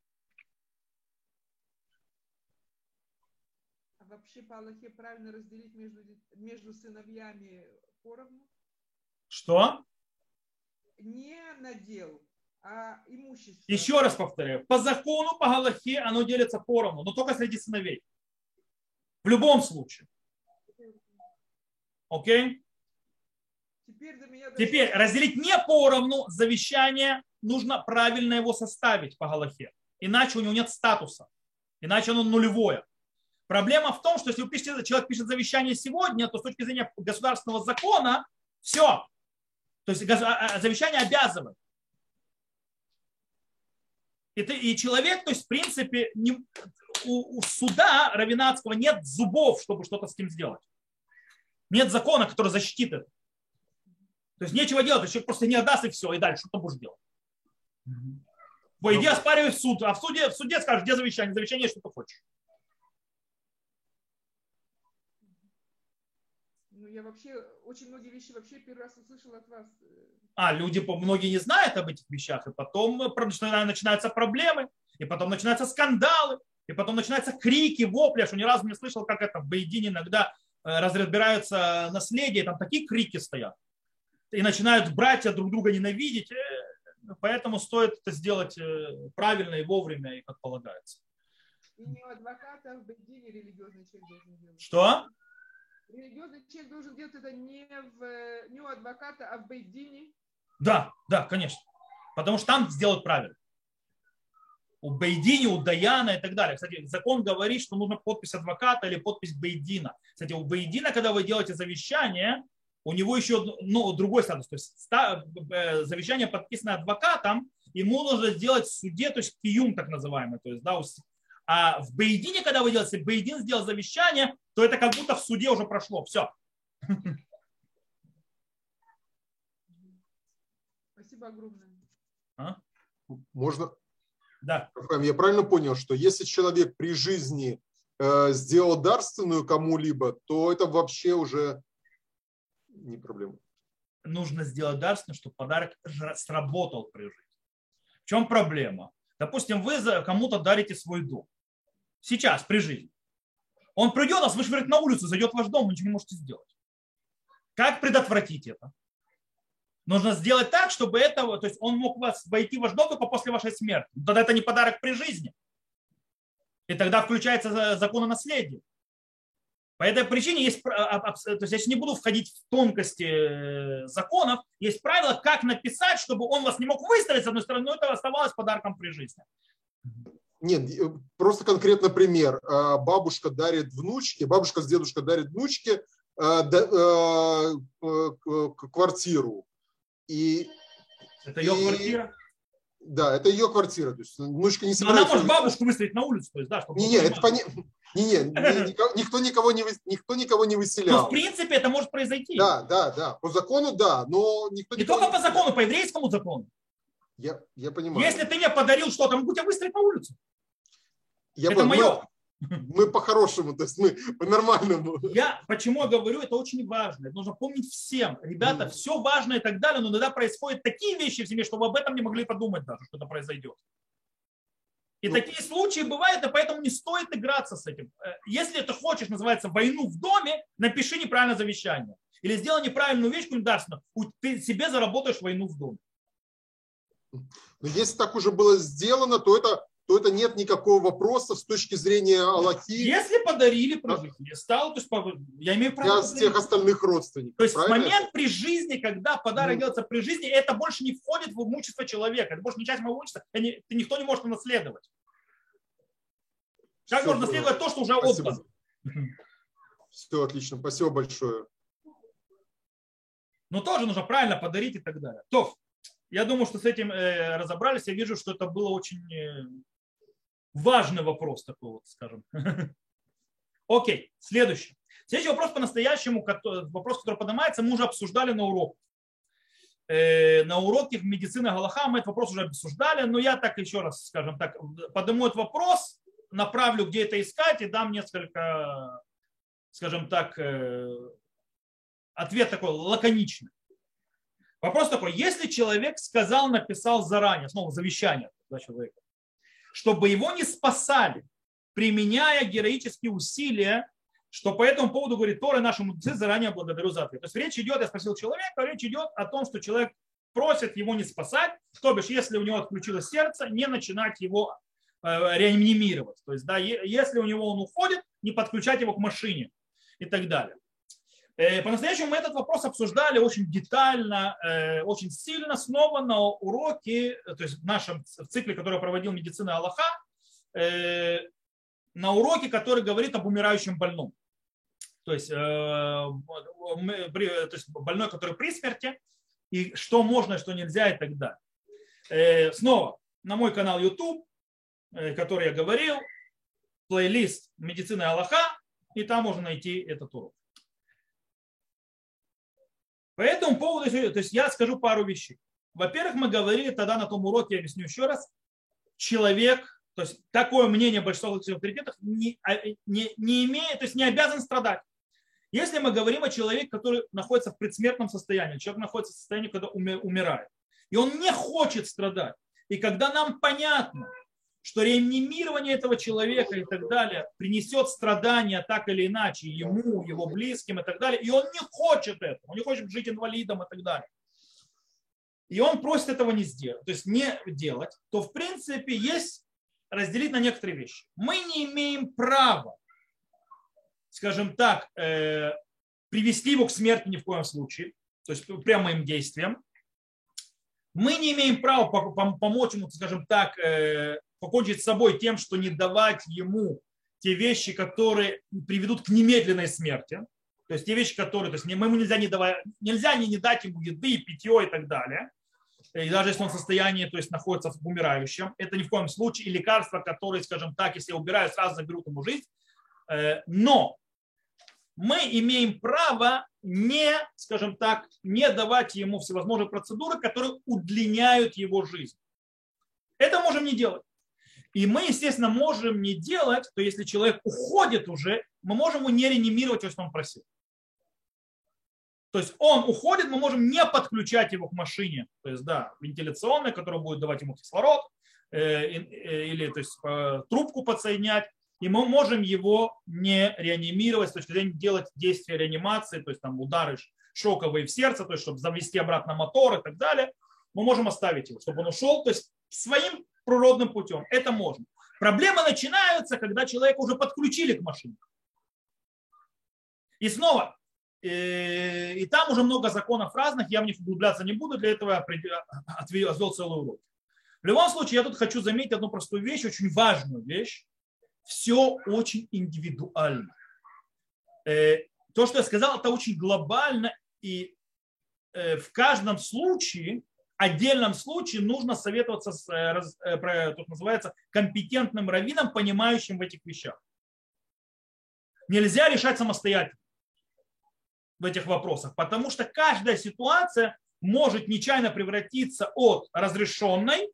А вообще по Аллахе правильно разделить между, между сыновьями поровну? Что? Не надел, а имущество. Еще раз повторяю. По закону, по Галахе оно делится поровну, но только среди сыновей. В любом случае. Окей? Теперь, Теперь разделить не поровну завещание, нужно правильно его составить по Галахе. Иначе у него нет статуса. Иначе оно нулевое. Проблема в том, что если вы пишете, человек пишет завещание сегодня, то с точки зрения государственного закона все. То есть а, а, завещание обязывает. И, ты, и человек, то есть, в принципе, не, у, у суда равинатского нет зубов, чтобы что-то с ним сделать. Нет закона, который защитит это. То есть нечего делать, человек просто не отдаст и все, и дальше что ты будешь делать. По идее, оспаривай в суд, а в суде, в суде скажешь, где завещание, завещание, что ты хочешь. Ну, я вообще очень многие вещи вообще первый раз услышала от вас. А, люди, многие не знают об этих вещах, и потом начинаются проблемы, и потом начинаются скандалы, и потом начинаются крики, вопли, что ни разу не слышал, как это в Бейдине иногда э, разбираются наследие, там такие крики стоят. И начинают братья друг друга ненавидеть, э, поэтому стоит это сделать э, правильно и вовремя, и как полагается. И не у адвоката в Бейдине религиозный человек должен делать. Что? Религиозный человек должен делать это не, в, не у адвоката, а в Бейдине? Да, да, конечно. Потому что там сделать правильно. У Бейдини, у Даяна и так далее. Кстати, закон говорит, что нужна подпись адвоката или подпись Бейдина. Кстати, у Бейдина, когда вы делаете завещание, у него еще ну, другой статус. То есть э, завещание подписано адвокатом, ему нужно сделать в суде, то есть киюм так называемый. То есть, да, а в Бейдине, когда вы делаете, Бейдин сделал завещание, то это как будто в суде уже прошло. Все. Спасибо огромное. А? Можно? Да. Я правильно понял, что если человек при жизни э, сделал дарственную кому-либо, то это вообще уже не проблема. Нужно сделать дарственную, чтобы подарок сработал при жизни. В чем проблема? Допустим, вы кому-то дарите свой дом. Сейчас, при жизни. Он придет, вас вышвырнет на улицу, зайдет в ваш дом, вы ничего не можете сделать. Как предотвратить это? Нужно сделать так, чтобы этого, то есть он мог вас войти в ваш дом только после вашей смерти. Тогда это не подарок при жизни. И тогда включается закон о наследии. По этой причине есть, то есть я не буду входить в тонкости законов, есть правило, как написать, чтобы он вас не мог выставить с одной стороны, но это оставалось подарком при жизни. Нет, просто конкретно пример. Бабушка дарит внучке, бабушка с дедушкой дарит внучке квартиру. И, это ее и, квартира? Да, это ее квартира. То есть внучка не собирается... она может бабушку выставить на улицу, то есть, да, чтобы... Не, не, это понятно. Не, не, никто никого не, никто никого не выселял. Но в принципе это может произойти. Да, да, да. По закону, да, но никто Не только по закону, по еврейскому закону. Я, я понимаю. Если ты мне подарил что-то, могу тебя выставить на улицу. Я это бы, мое. Мы, мы по-хорошему, то есть мы по-нормальному. Я почему я говорю, это очень важно. Это нужно помнить всем. Ребята, mm. все важно и так далее, но иногда происходят такие вещи в семье, что вы об этом не могли подумать даже, что это произойдет. И ну, такие случаи бывают, и поэтому не стоит играться с этим. Э, если ты хочешь, называется, войну в доме, напиши неправильное завещание. Или сделай неправильную вещь государственную, ты себе заработаешь войну в доме. Но если так уже было сделано, то это то это нет никакого вопроса с точки зрения Аллахи. Если подарили при жизни, стал, то есть я имею право. Для всех остальных родственников. То есть в момент это? при жизни, когда подарок ну. делается при жизни, это больше не входит в имущество человека, это больше не часть моего имущества, это никто не может наследовать. Как Все, можно наследовать то, что уже отдано? Все отлично, спасибо большое. Но тоже нужно правильно подарить и так далее. То, я думаю, что с этим э, разобрались. Я вижу, что это было очень э, важный вопрос такой вот, скажем. Окей, следующий. Следующий вопрос по-настоящему, вопрос, который поднимается, мы уже обсуждали на урок. Э, на уроке в медицине Галаха мы этот вопрос уже обсуждали, но я так еще раз, скажем так, подниму этот вопрос, направлю, где это искать, и дам несколько, скажем так, э, ответ такой лаконичный. Вопрос такой, если человек сказал, написал заранее, снова завещание для человека, чтобы его не спасали, применяя героические усилия, что по этому поводу говорит Тора нашему мудрецы, заранее благодарю за ответ. То есть речь идет, я спросил человека, речь идет о том, что человек просит его не спасать, то бишь, если у него отключилось сердце, не начинать его э, реанимировать. То есть, да, если у него он уходит, не подключать его к машине и так далее. Э, по-настоящему мы этот вопрос обсуждали очень детально, э, очень сильно снова на уроке, то есть в нашем цикле, который проводил медицина Аллаха, э, на уроке, который говорит об умирающем больном. То есть, то есть больной, который при смерти, и что можно, что нельзя и так далее. Снова на мой канал YouTube, который я говорил, плейлист медицины Аллаха, и там можно найти этот урок. По этому поводу, то есть я скажу пару вещей. Во-первых, мы говорили тогда на том уроке, я объясню еще раз, человек, то есть такое мнение большинства авторитетов не, а, не, не имеет, то есть не обязан страдать. Если мы говорим о человеке, который находится в предсмертном состоянии, человек находится в состоянии, когда умирает, и он не хочет страдать, и когда нам понятно, что реанимирование этого человека и так далее принесет страдания так или иначе ему, его близким и так далее, и он не хочет этого, он не хочет жить инвалидом и так далее. И он просит этого не сделать, то есть не делать, то в принципе есть разделить на некоторые вещи. Мы не имеем права, скажем так, э, привести его к смерти ни в коем случае, то есть прямо им действием. Мы не имеем права помочь ему, скажем так, э, покончить с собой тем, что не давать ему те вещи, которые приведут к немедленной смерти. То есть те вещи, которые, то есть ему нельзя не давать, нельзя не, не дать ему еды, питье и так далее. И даже если он в состоянии, то есть находится в умирающем, это ни в коем случае и лекарства, которые, скажем так, если убирают, сразу заберут ему жизнь. Э, но мы имеем право не, скажем так, не давать ему всевозможные процедуры, которые удлиняют его жизнь. Это можем не делать. И мы, естественно, можем не делать, то если человек уходит уже, мы можем его не реанимировать, если он просил. То есть он уходит, мы можем не подключать его к машине, то есть, да, вентиляционной, которая будет давать ему кислород, э, э, или то есть, э, трубку подсоединять, и мы можем его не реанимировать с точки зрения делать действия реанимации, то есть там удары шоковые в сердце, то есть чтобы завести обратно мотор и так далее, мы можем оставить его, чтобы он ушел, то есть своим природным путем. Это можно. Проблемы начинаются, когда человека уже подключили к машине. И снова, э, и там уже много законов разных, я в них углубляться не буду, для этого отвел целый урок. В любом случае, я тут хочу заметить одну простую вещь, очень важную вещь. Все очень индивидуально. Э, то, что я сказал, это очень глобально, и э, в каждом случае, отдельном случае нужно советоваться с, тут называется, компетентным раввином, понимающим в этих вещах. Нельзя решать самостоятельно в этих вопросах, потому что каждая ситуация может нечаянно превратиться от разрешенной,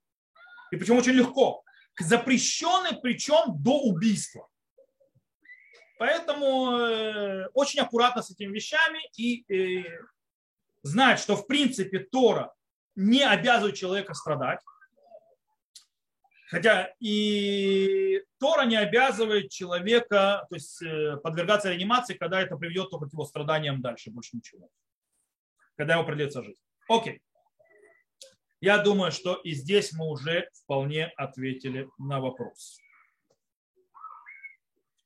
и причем очень легко, к запрещенной, причем до убийства. Поэтому э, очень аккуратно с этими вещами и э, знать, что в принципе Тора не обязывает человека страдать. Хотя и Тора не обязывает человека то есть, э, подвергаться реанимации, когда это приведет только к его страданиям дальше, больше ничего. Когда ему придется жить. Окей. Я думаю, что и здесь мы уже вполне ответили на вопрос.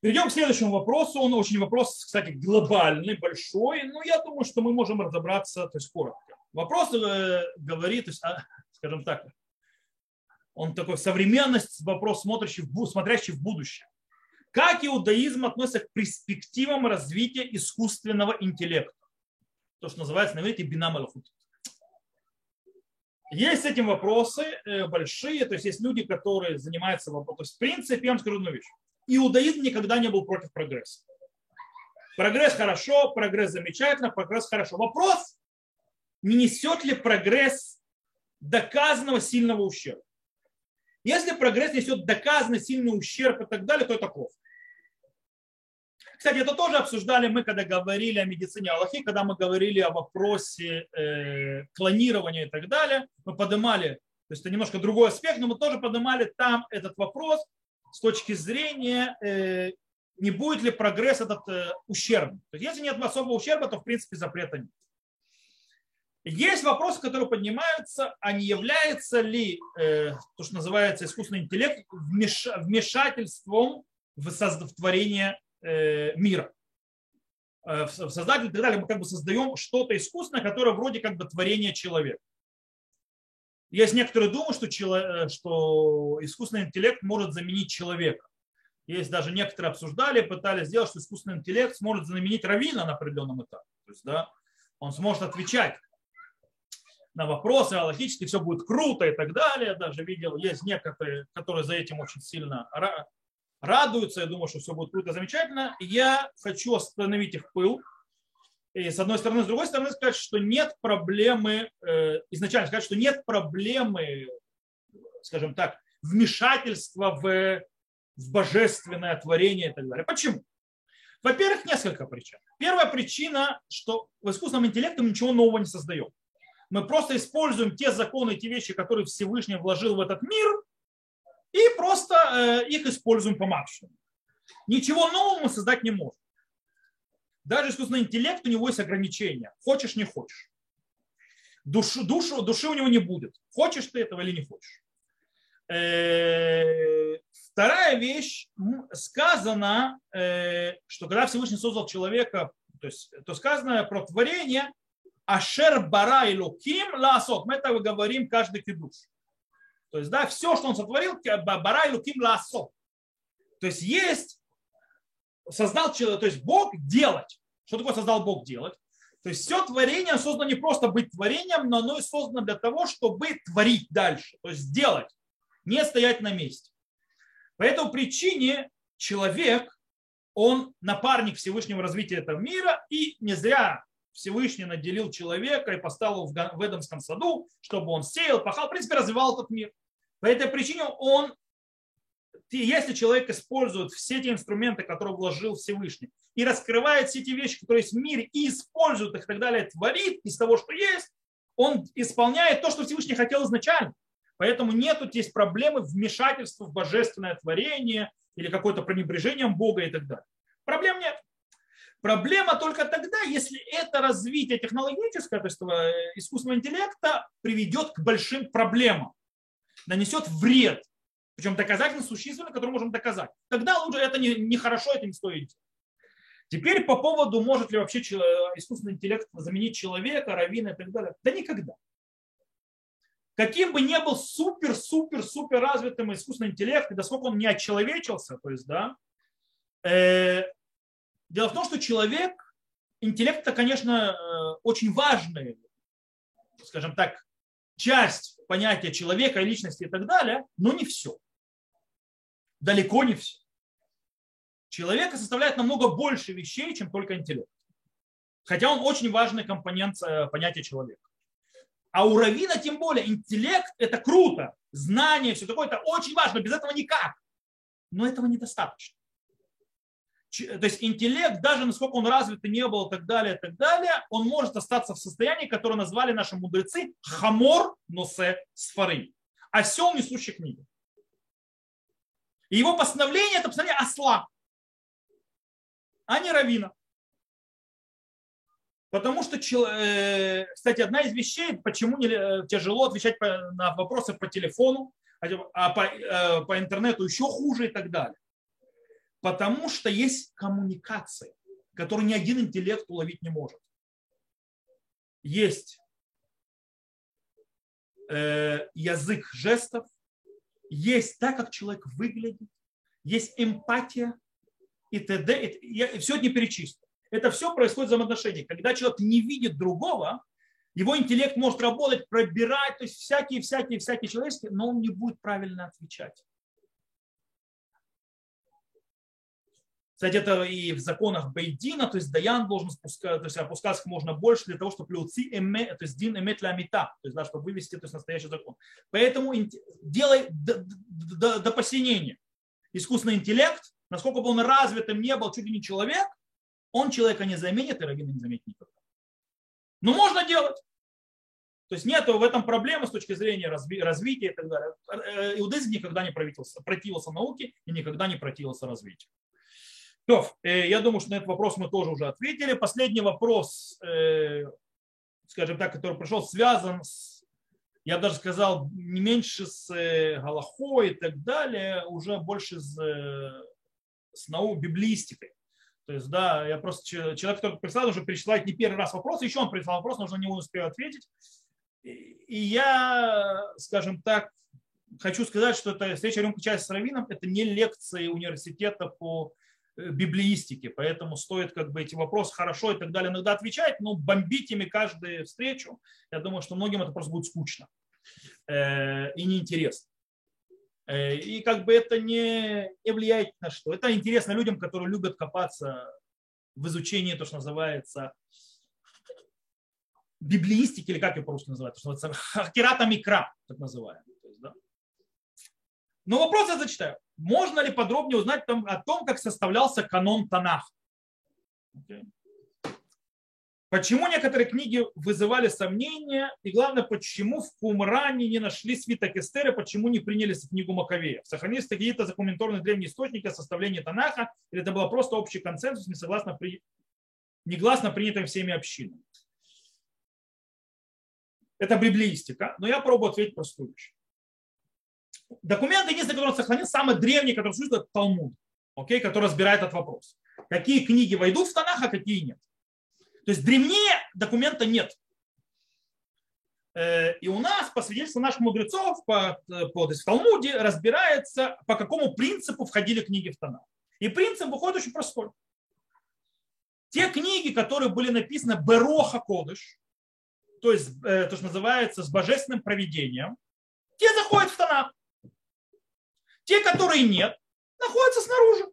Перейдем к следующему вопросу. Он очень вопрос, кстати, глобальный, большой, но я думаю, что мы можем разобраться, то есть коротко. Вопрос э, говорит, а, скажем так, он такой современность, вопрос, смотрящий в, смотрящий в будущее. Как иудаизм относится к перспективам развития искусственного интеллекта? То, что называется на иврите Есть с этим вопросы э, большие, то есть есть люди, которые занимаются вопросом. То есть в принципе, я вам скажу одну вещь. Иудаизм никогда не был против прогресса. Прогресс хорошо, прогресс замечательно, прогресс хорошо. Вопрос, не несет ли прогресс доказанного сильного ущерба. Если прогресс несет доказанный сильный ущерб и так далее, то это плохо. Кстати, это тоже обсуждали мы, когда говорили о медицине Аллахи, когда мы говорили о вопросе э, клонирования и так далее. Мы поднимали, то есть это немножко другой аспект, но мы тоже поднимали там этот вопрос с точки зрения, э, не будет ли прогресс этот э, ущербный. То есть если нет особого ущерба, то в принципе запрета нет. Есть вопросы, которые поднимаются, а не является ли э, то, что называется искусственный интеллект, вмешательством в, в творение э, мира. Э, в создатель и так далее. Мы как бы создаем что-то искусственное, которое вроде как бы творение человека. Есть некоторые думают, что, чело, что искусственный интеллект может заменить человека. Есть даже некоторые обсуждали, пытались сделать, что искусственный интеллект сможет заменить равина на определенном этапе. То есть, да, он сможет отвечать на вопросы, а логически все будет круто и так далее. Даже видел, есть некоторые, которые за этим очень сильно радуются. Я думаю, что все будет круто, замечательно. Я хочу остановить их пыл. И с одной стороны, с другой стороны сказать, что нет проблемы, э, изначально сказать, что нет проблемы, скажем так, вмешательства в, в божественное творение и так далее. Почему? Во-первых, несколько причин. Первая причина, что в искусственном интеллекте мы ничего нового не создаем. Мы просто используем те законы, те вещи, которые Всевышний вложил в этот мир, и просто э, их используем по максимуму. Ничего нового мы создать не можем. Даже искусственный интеллект, у него есть ограничения. Хочешь, не хочешь. Душу, душу, души у него не будет. Хочешь ты этого или не хочешь. Э, вторая вещь. Сказано, э, что когда Всевышний создал человека, то есть то сказано про творение, Ашер бара и луким ласот. Мы это говорим каждый кидуш. То есть, да, все, что он сотворил, бара и луким ласот. То есть есть, создал человек, то есть Бог делать. Что такое создал Бог делать? То есть все творение создано не просто быть творением, но оно и создано для того, чтобы творить дальше, то есть делать, не стоять на месте. По этой причине человек, он напарник Всевышнего развития этого мира, и не зря Всевышний наделил человека и поставил в Эдемском саду, чтобы он сеял, пахал, в принципе, развивал этот мир. По этой причине он, если человек использует все эти инструменты, которые вложил Всевышний, и раскрывает все эти вещи, которые есть в мире, и использует их и так далее, творит из того, что есть, он исполняет то, что Всевышний хотел изначально. Поэтому нет тут есть проблемы вмешательства в божественное творение или какое-то пренебрежение Бога и так далее. Проблем нет. Проблема только тогда, если это развитие технологическое, то есть э, искусственного интеллекта, приведет к большим проблемам, нанесет вред, причем доказательно существенно, который можем доказать. Тогда лучше это нехорошо, не это не стоит Теперь по поводу, может ли вообще искусственный интеллект заменить человека, раввина и так далее. Да никогда. Каким бы ни был супер-супер-супер развитым искусственный интеллект, и насколько он не отчеловечился, то есть, да, э, дело в том, что человек, интеллект это, конечно, э, очень важный, скажем так, часть понятия человека, личности и так далее, но не все. Далеко не все. Человека составляет намного больше вещей, чем только интеллект. Хотя он очень важный компонент э, понятия человека. А у Равина тем более интеллект – это круто, знание, все такое, это очень важно, без этого никак. Но этого недостаточно. То есть интеллект, даже насколько он развит и не был и так далее, и так далее, он может остаться в состоянии, которое назвали наши мудрецы хамор носе сфары. Осел, несущий книги. И его постановление – это постановление осла, а не равина. Потому что, э, кстати, одна из вещей, почему э, тяжело отвечать на вопросы по телефону, а по, э, по интернету еще хуже и так далее. Потому что есть коммуникации, которую ни один интеллект уловить не может. Есть язык жестов, есть так, как человек выглядит, есть эмпатия и т.д. И все это не перечислю. Это все происходит в взаимоотношениях. Когда человек не видит другого, его интеллект может работать, пробирать, то есть всякие, всякие, всякие человеческие, но он не будет правильно отвечать. Кстати, это и в законах Бейдина, то есть Даян должен спускать, то есть опускаться можно больше для того, чтобы леуци эме, то есть дин эмет ламита, то есть да, чтобы вывести то есть, настоящий закон. Поэтому делай до, до, до посинения. Искусственный интеллект, насколько бы он развитым не был, чуть ли не человек, он человека не заменит, и раввина не заметит никогда. Но можно делать. То есть нет в этом проблемы с точки зрения развития и так далее. Э, иудаизм никогда не противился науке и никогда не противился развитию. То, э, я думаю, что на этот вопрос мы тоже уже ответили. Последний вопрос, э, скажем так, который пришел, связан с, я даже сказал, не меньше с Галахой и так далее, уже больше с, с нау, библистикой. То есть, да, я просто человек, который прислал, уже перечисляет не первый раз вопрос, еще он прислал вопрос, нужно на него успею ответить. И я, скажем так, хочу сказать, что это встреча рюмка чая с Равином, это не лекции университета по э, библиистике, поэтому стоит как бы эти вопросы хорошо и так далее иногда отвечать, но бомбить ими каждую встречу, я думаю, что многим это просто будет скучно э, и неинтересно. Э, и как бы это не, не влияет на что. Это интересно людям, которые любят копаться в изучении, то, что называется библиистики, или как ее по-русски называют, то, что называется хакерата микра, так называемый. да. Но вопрос я зачитаю. Можно ли подробнее узнать там, о том, как составлялся канон Танах? Почему некоторые книги вызывали сомнения, и главное, почему в Кумране не нашли свиток Эстера, почему не приняли книгу Маковея? Сохранились какие-то закументованные древние источники о составлении Танаха, или это был просто общий консенсус, не согласно при... негласно принятым всеми общинами? Это библиистика, но я пробую ответить простую вещь. Документы, единственный, который сохранил, самый древний, который существует, это Талмуд, окей, который разбирает этот вопрос. Какие книги войдут в Танах, а какие нет. То есть древнее документа нет. Э, и у нас, по свидетельству наших мудрецов, по, по, в Талмуде разбирается, по какому принципу входили книги в Танах. И принцип выходит очень простой. Те книги, которые были написаны Бероха Кодыш, то есть э, то, что называется с божественным проведением, те заходят в Танах. Те, которые нет, находятся снаружи.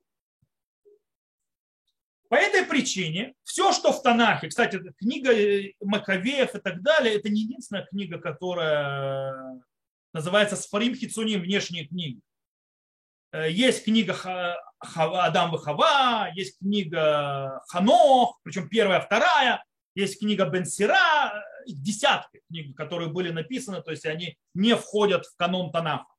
По этой причине все, что в Танахе, кстати, книга э, Маковеев и так далее, это не единственная книга, которая называется Сфарим Хицуним, внешние книги. Э, есть книга Адам Хава, есть книга Ханох, причем первая, вторая, есть книга Бенсира, десятки книг, которые были написаны, то есть они не входят в канон Танаха.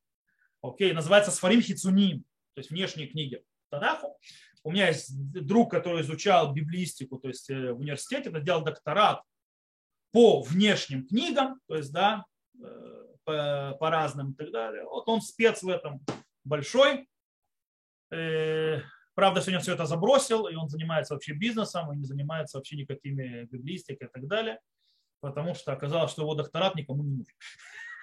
Окей, называется Сфарим Хицуним, то есть внешние книги Танаху у меня есть друг, который изучал библиистику, то есть э, в университете, делал докторат по внешним книгам, то есть, да, э, по, по разным и так далее. Вот он спец в этом большой. Э, Правда, сегодня все это забросил, и он занимается вообще бизнесом, и не занимается вообще никакими библистикой и так далее, потому что оказалось, что его докторат никому не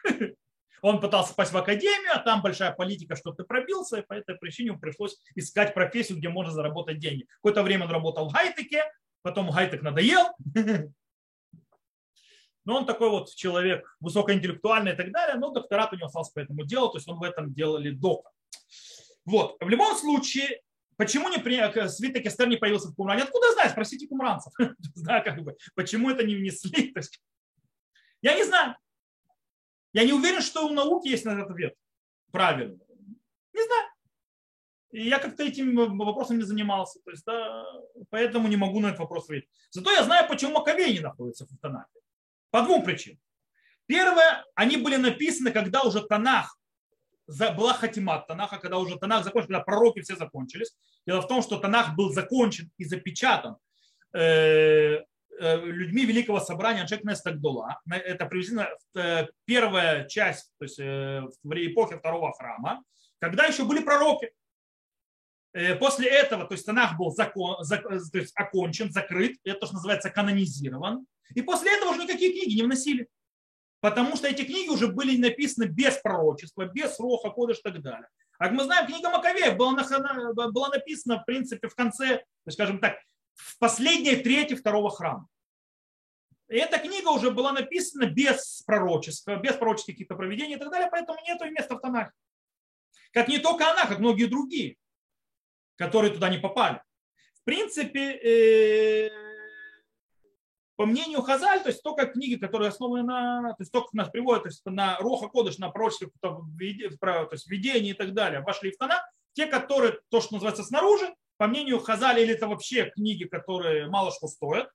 нужен. Он пытался попасть в академию, а там большая политика, что ты пробился, и по этой причине ему пришлось искать профессию, где можно заработать деньги. Какое-то время он работал в хай-теке, потом хай-тек надоел. Но он такой вот человек высокоинтеллектуальный и так далее, но докторат у него остался по этому делу, то есть он в этом делали доктор. Вот. В любом случае, почему не при... свиток Эстер не появился в Кумране? Откуда знать? Спросите кумранцев. да, как бы, почему это не внесли? я не знаю. Я не уверен, что у науки есть на этот ответ. Правильно. Не знаю. Я как-то этим вопросом не занимался. То есть, да, поэтому не могу на этот вопрос ответить. Зато я знаю, почему Маковей не находится в Танахе. По двум причинам. Первое, они были написаны, когда уже Танах, была хатимат Танаха, когда уже Танах закончился, когда пророки все закончились. Дело в том, что Танах был закончен и запечатан э, Э, людьми Великого Собрания Аншек Нестагдула. Это приблизительно э, первая часть, то есть э, в эпохе второго храма, когда еще были пророки. После этого, то есть Танах был закон, то есть окончен, закрыт, это то, что называется канонизирован. И после этого уже никакие книги не вносили. Потому что эти книги уже были написаны без пророчества, без роха, кодыш и так далее. Как мы знаем, книга Маковеев была, была написана, в принципе, в конце, скажем так, в последней трети второго храма. И эта книга уже была написана без пророчества, без пророческих каких-то проведений и так далее, поэтому нет места в Танахе. Как не только она, как многие другие, которые туда не попали. В принципе, э, по мнению Хазаль, то есть только книги, которые основаны на, то есть только нас приводят то есть на Роха Кодыш, на пророчестве, то есть видение и так далее, вошли в Танах, те, которые, то, что называется снаружи, по мнению Хазали, или это вообще книги, которые мало что стоят,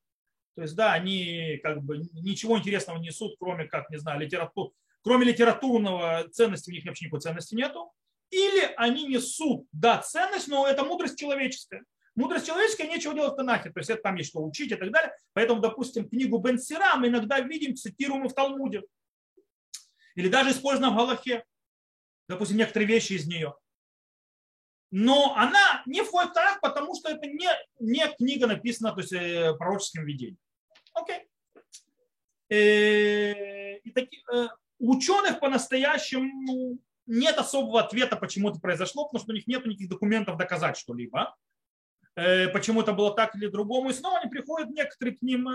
то есть, да, они как бы ничего интересного не несут, кроме, как, не знаю, литератур, кроме литературного ценности, у них вообще никакой ценности нету. Или они несут, да, ценность, но это мудрость человеческая. Мудрость человеческая нечего делать в Танахе, то есть это там есть что учить и так далее. Поэтому, допустим, книгу Бен Сира мы иногда видим цитируемую в Талмуде. Или даже используем в Галахе. Допустим, некоторые вещи из нее но она не входит в Танах, потому что это не, не книга написана то есть, э, пророческим видением. Окей. Э, и таки, э, у ученых по-настоящему нет особого ответа, почему это произошло, потому что у них нет никаких документов доказать что-либо. Почему это было так или другому. И снова они приходят, некоторые к ним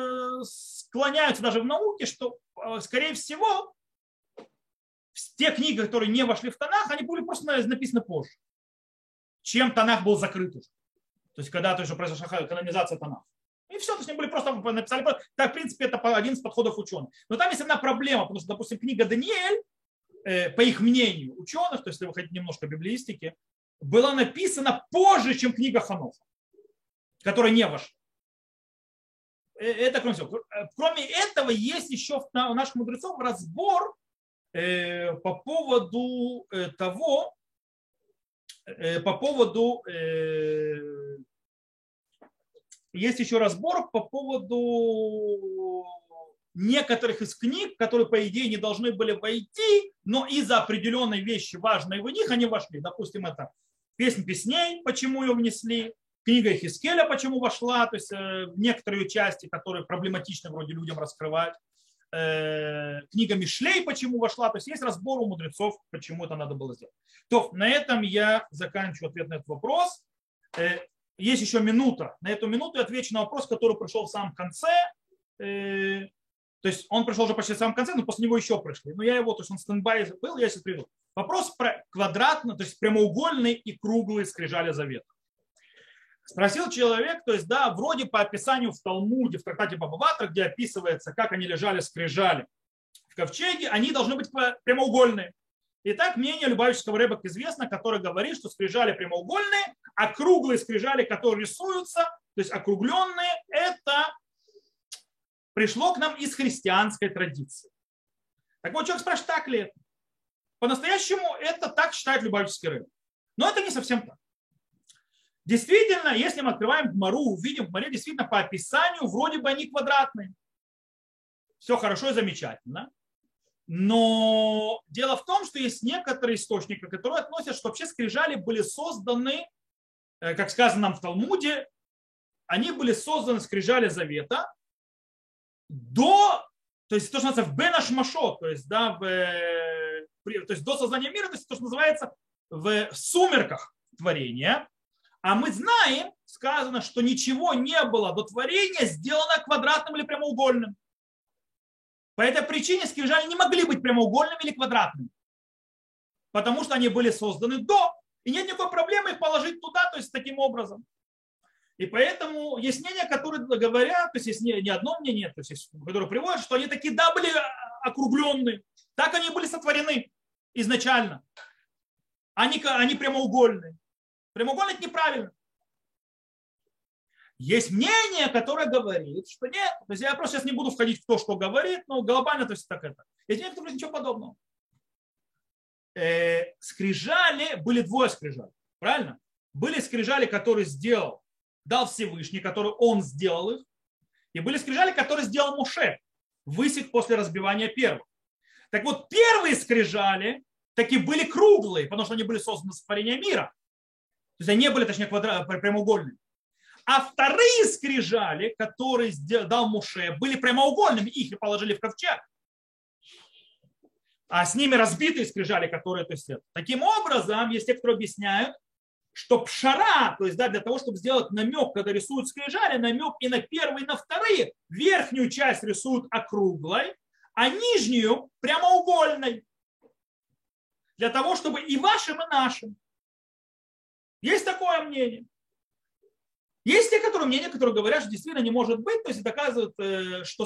склоняются даже в науке, что, скорее всего, те книги, которые не вошли в Танах, они были просто написаны позже чем Танах был закрыт уже. То есть когда-то уже произошла канонизация Танаха. И все, то есть они были просто написали. Так, в принципе, это один из подходов ученых. Но там есть одна проблема, потому что, допустим, книга Даниэль, э, по их мнению, ученых, то есть если вы хотите немножко библиистики, была написана позже, чем книга Ханоха, которая не вошла. Э, это кроме всего. Э, кроме этого, есть еще у наших мудрецов разбор по поводу того, по поводу, э, есть еще разбор по поводу некоторых из книг, которые, по идее, не должны были войти, но из-за определенной вещи важной в них они вошли. Допустим, это песнь песней, почему ее внесли, книга Хискеля, почему вошла, то есть э, некоторые части, которые проблематично вроде людям раскрывать. Э, книга Мишлей, почему вошла. То есть есть разбор у мудрецов, почему это надо было сделать. То на этом я заканчиваю ответ на этот вопрос. Э, есть еще минута. На эту минуту я отвечу на вопрос, который пришел в самом конце. Э, то есть он пришел уже почти в самом конце, но после него еще пришли. Но я его, то есть он стендбай был, я сейчас приведу. Вопрос про квадратно, то есть прямоугольные и круглые скрижали завета. Спросил человек, то есть, да, вроде по описанию в Талмуде, в трактате Бабаватра, где описывается, как они лежали, скрижали в ковчеге, они должны быть прямоугольные. Итак, мнение Любавического рыбок известно, который говорит, что скрижали прямоугольные, а круглые скрижали, которые рисуются, то есть округленные, это пришло к нам из христианской традиции. Так вот, человек спрашивает, так ли это? По-настоящему это так считает Любавический рыбок. Но это не совсем так. Действительно, если мы открываем Гмару, увидим в Гмаре действительно по описанию вроде бы они квадратные. Все хорошо и замечательно. Но дело в том, что есть некоторые источники, которые относят, что вообще скрижали были созданы э, как сказано нам в Талмуде, они были созданы скрижали завета до, то есть то, что называется в Бенаш Машот, то есть, да, в, то есть до создания мира, то есть то, что называется в сумерках творения. А мы знаем, сказано, что ничего не было до творения сделано квадратным или прямоугольным. По этой причине скрижали не могли быть прямоугольными или квадратными. Потому что они были созданы до. И нет никакой проблемы их положить туда, то есть таким образом. И поэтому есть мнения, которые говорят, то есть есть не, не одно мнение, то есть, которое приводят, что они такие, да, были округленные. Так они были сотворены изначально. Они, они прямоугольные. Прямоугольный это неправильно. Есть мнение, которое говорит, что нет. То есть я просто сейчас не буду входить в то, что говорит, но глобально то есть так это. Есть мнение, которое ничего подобного. Э, скрижали, были двое скрижали, правильно? Были скрижали, которые сделал дал Всевышний, который он сделал их, и были скрижали, которые сделал Муше, высек после разбивания первых. Так вот, первые скрижали таки были круглые, потому что они были созданы с творения мира. То есть они не были, точнее, квадра... прямоугольными. А вторые скрижали, которые дал Муше, были прямоугольными, их и положили в ковчег. А с ними разбитые скрижали, которые то есть, Таким образом, есть те, кто объясняют, что пшара, то есть да, для того, чтобы сделать намек, когда рисуют скрижали, намек и на первые, и на вторые, верхнюю часть рисуют округлой, а нижнюю прямоугольной. Для того, чтобы и вашим, и нашим. Есть такое мнение. Есть те, которые мнения, которые говорят, что действительно не может быть, то есть доказывают, э, что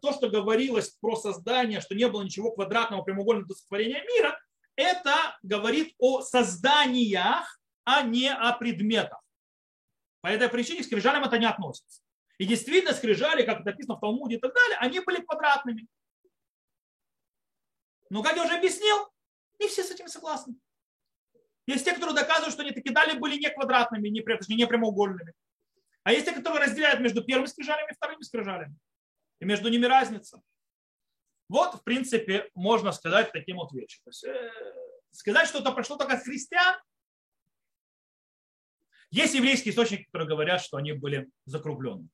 то, что говорилось про создание, что не было ничего квадратного прямоугольного сотворения мира, это говорит о созданиях, а не о предметах. По этой причине к скрижалям это не относится. И действительно, скрижали, как написано в Талмуде и так далее, они были квадратными. Но, как я уже объяснил, не все с этим согласны. Есть те, которые доказывают, что они таки дали были не квадратными, не, точнее, не прямоугольными. А есть те, которые разделяют между первыми скрижалями и вторыми скрижалями. И между ними разница. Вот, в принципе, можно сказать таким вот вещи. То есть, э, сказать, что это прошло только от христиан, есть еврейские источники, которые говорят, что они были закруглены.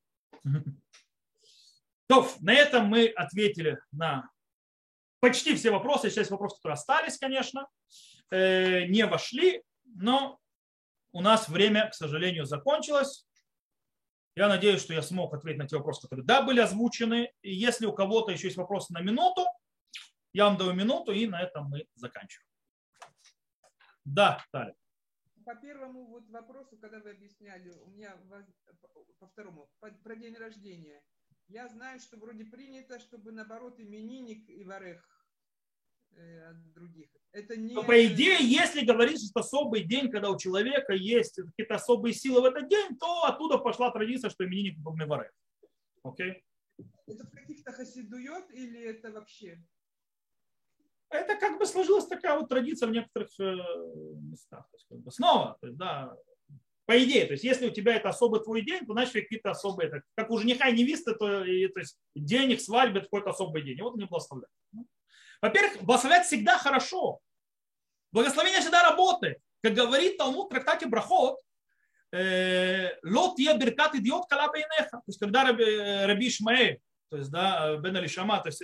То, на этом мы ответили на почти все вопросы. Часть вопросов, которые остались, конечно, э, не вошли, но у нас время, к сожалению, закончилось. Я надеюсь, что я смог ответить на те вопросы, которые да, были озвучены. И если у кого-то еще есть вопросы на минуту, я вам даю минуту, и на этом мы заканчиваем. Да, Таля по первому вот вопросу, когда вы объясняли, у меня по второму, про день рождения. Я знаю, что вроде принято, чтобы наоборот именинник и варех э, от других. Это не... Но по идее, если говорить, что особый день, когда у человека есть какие-то особые силы в этот день, то оттуда пошла традиция, что именинник был варех. Окей? Это в каких-то хасидует или это вообще? это как бы сложилась такая вот традиция в некоторых э, местах. То есть, как бы снова, то есть, да, по идее, то есть если у тебя это особый твой день, то значит какие-то особые, так, как у жениха и невесты, то, и, то есть день их свадьбы, это какой-то особый день. И вот они благословляют. Во-первых, благословлять всегда хорошо. Благословение всегда работает. Как говорит Талмуд в трактате Брахот, э, лот я беркат идиот кала То есть когда Раби, э, Раби Ишмаэль, то есть да, Бен Алишама, то есть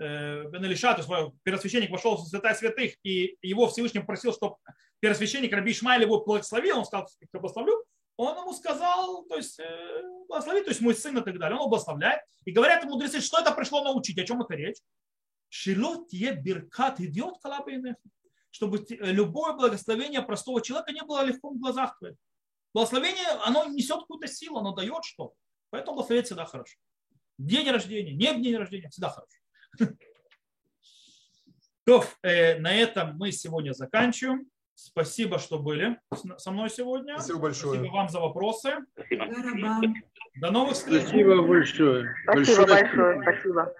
Э, Бен Илиша, то есть первосвященник вошел в святая святых, и его Всевышний попросил, чтобы первосвященник Раби Ишмаэль его благословил, он сказал, я благословлю, он ему сказал, то есть э, благослови, то есть мой сын и так далее, он благословляет. И говорят ему мудрецы, что это пришло научить, о чем это речь? Шилот е биркат идет чтобы любое благословение простого человека не было легко в глазах твоих. Благословение, оно несет какую-то силу, оно дает что-то. Поэтому благословить всегда хорошо. День рождения, не день рождения, всегда хорошо. То, э, на этом мы сегодня заканчиваем. Спасибо, что были со мной сегодня. Спасибо большое. Спасибо вам за вопросы. До новых встреч. Спасибо большое. Спасибо большое. большое. Спасибо.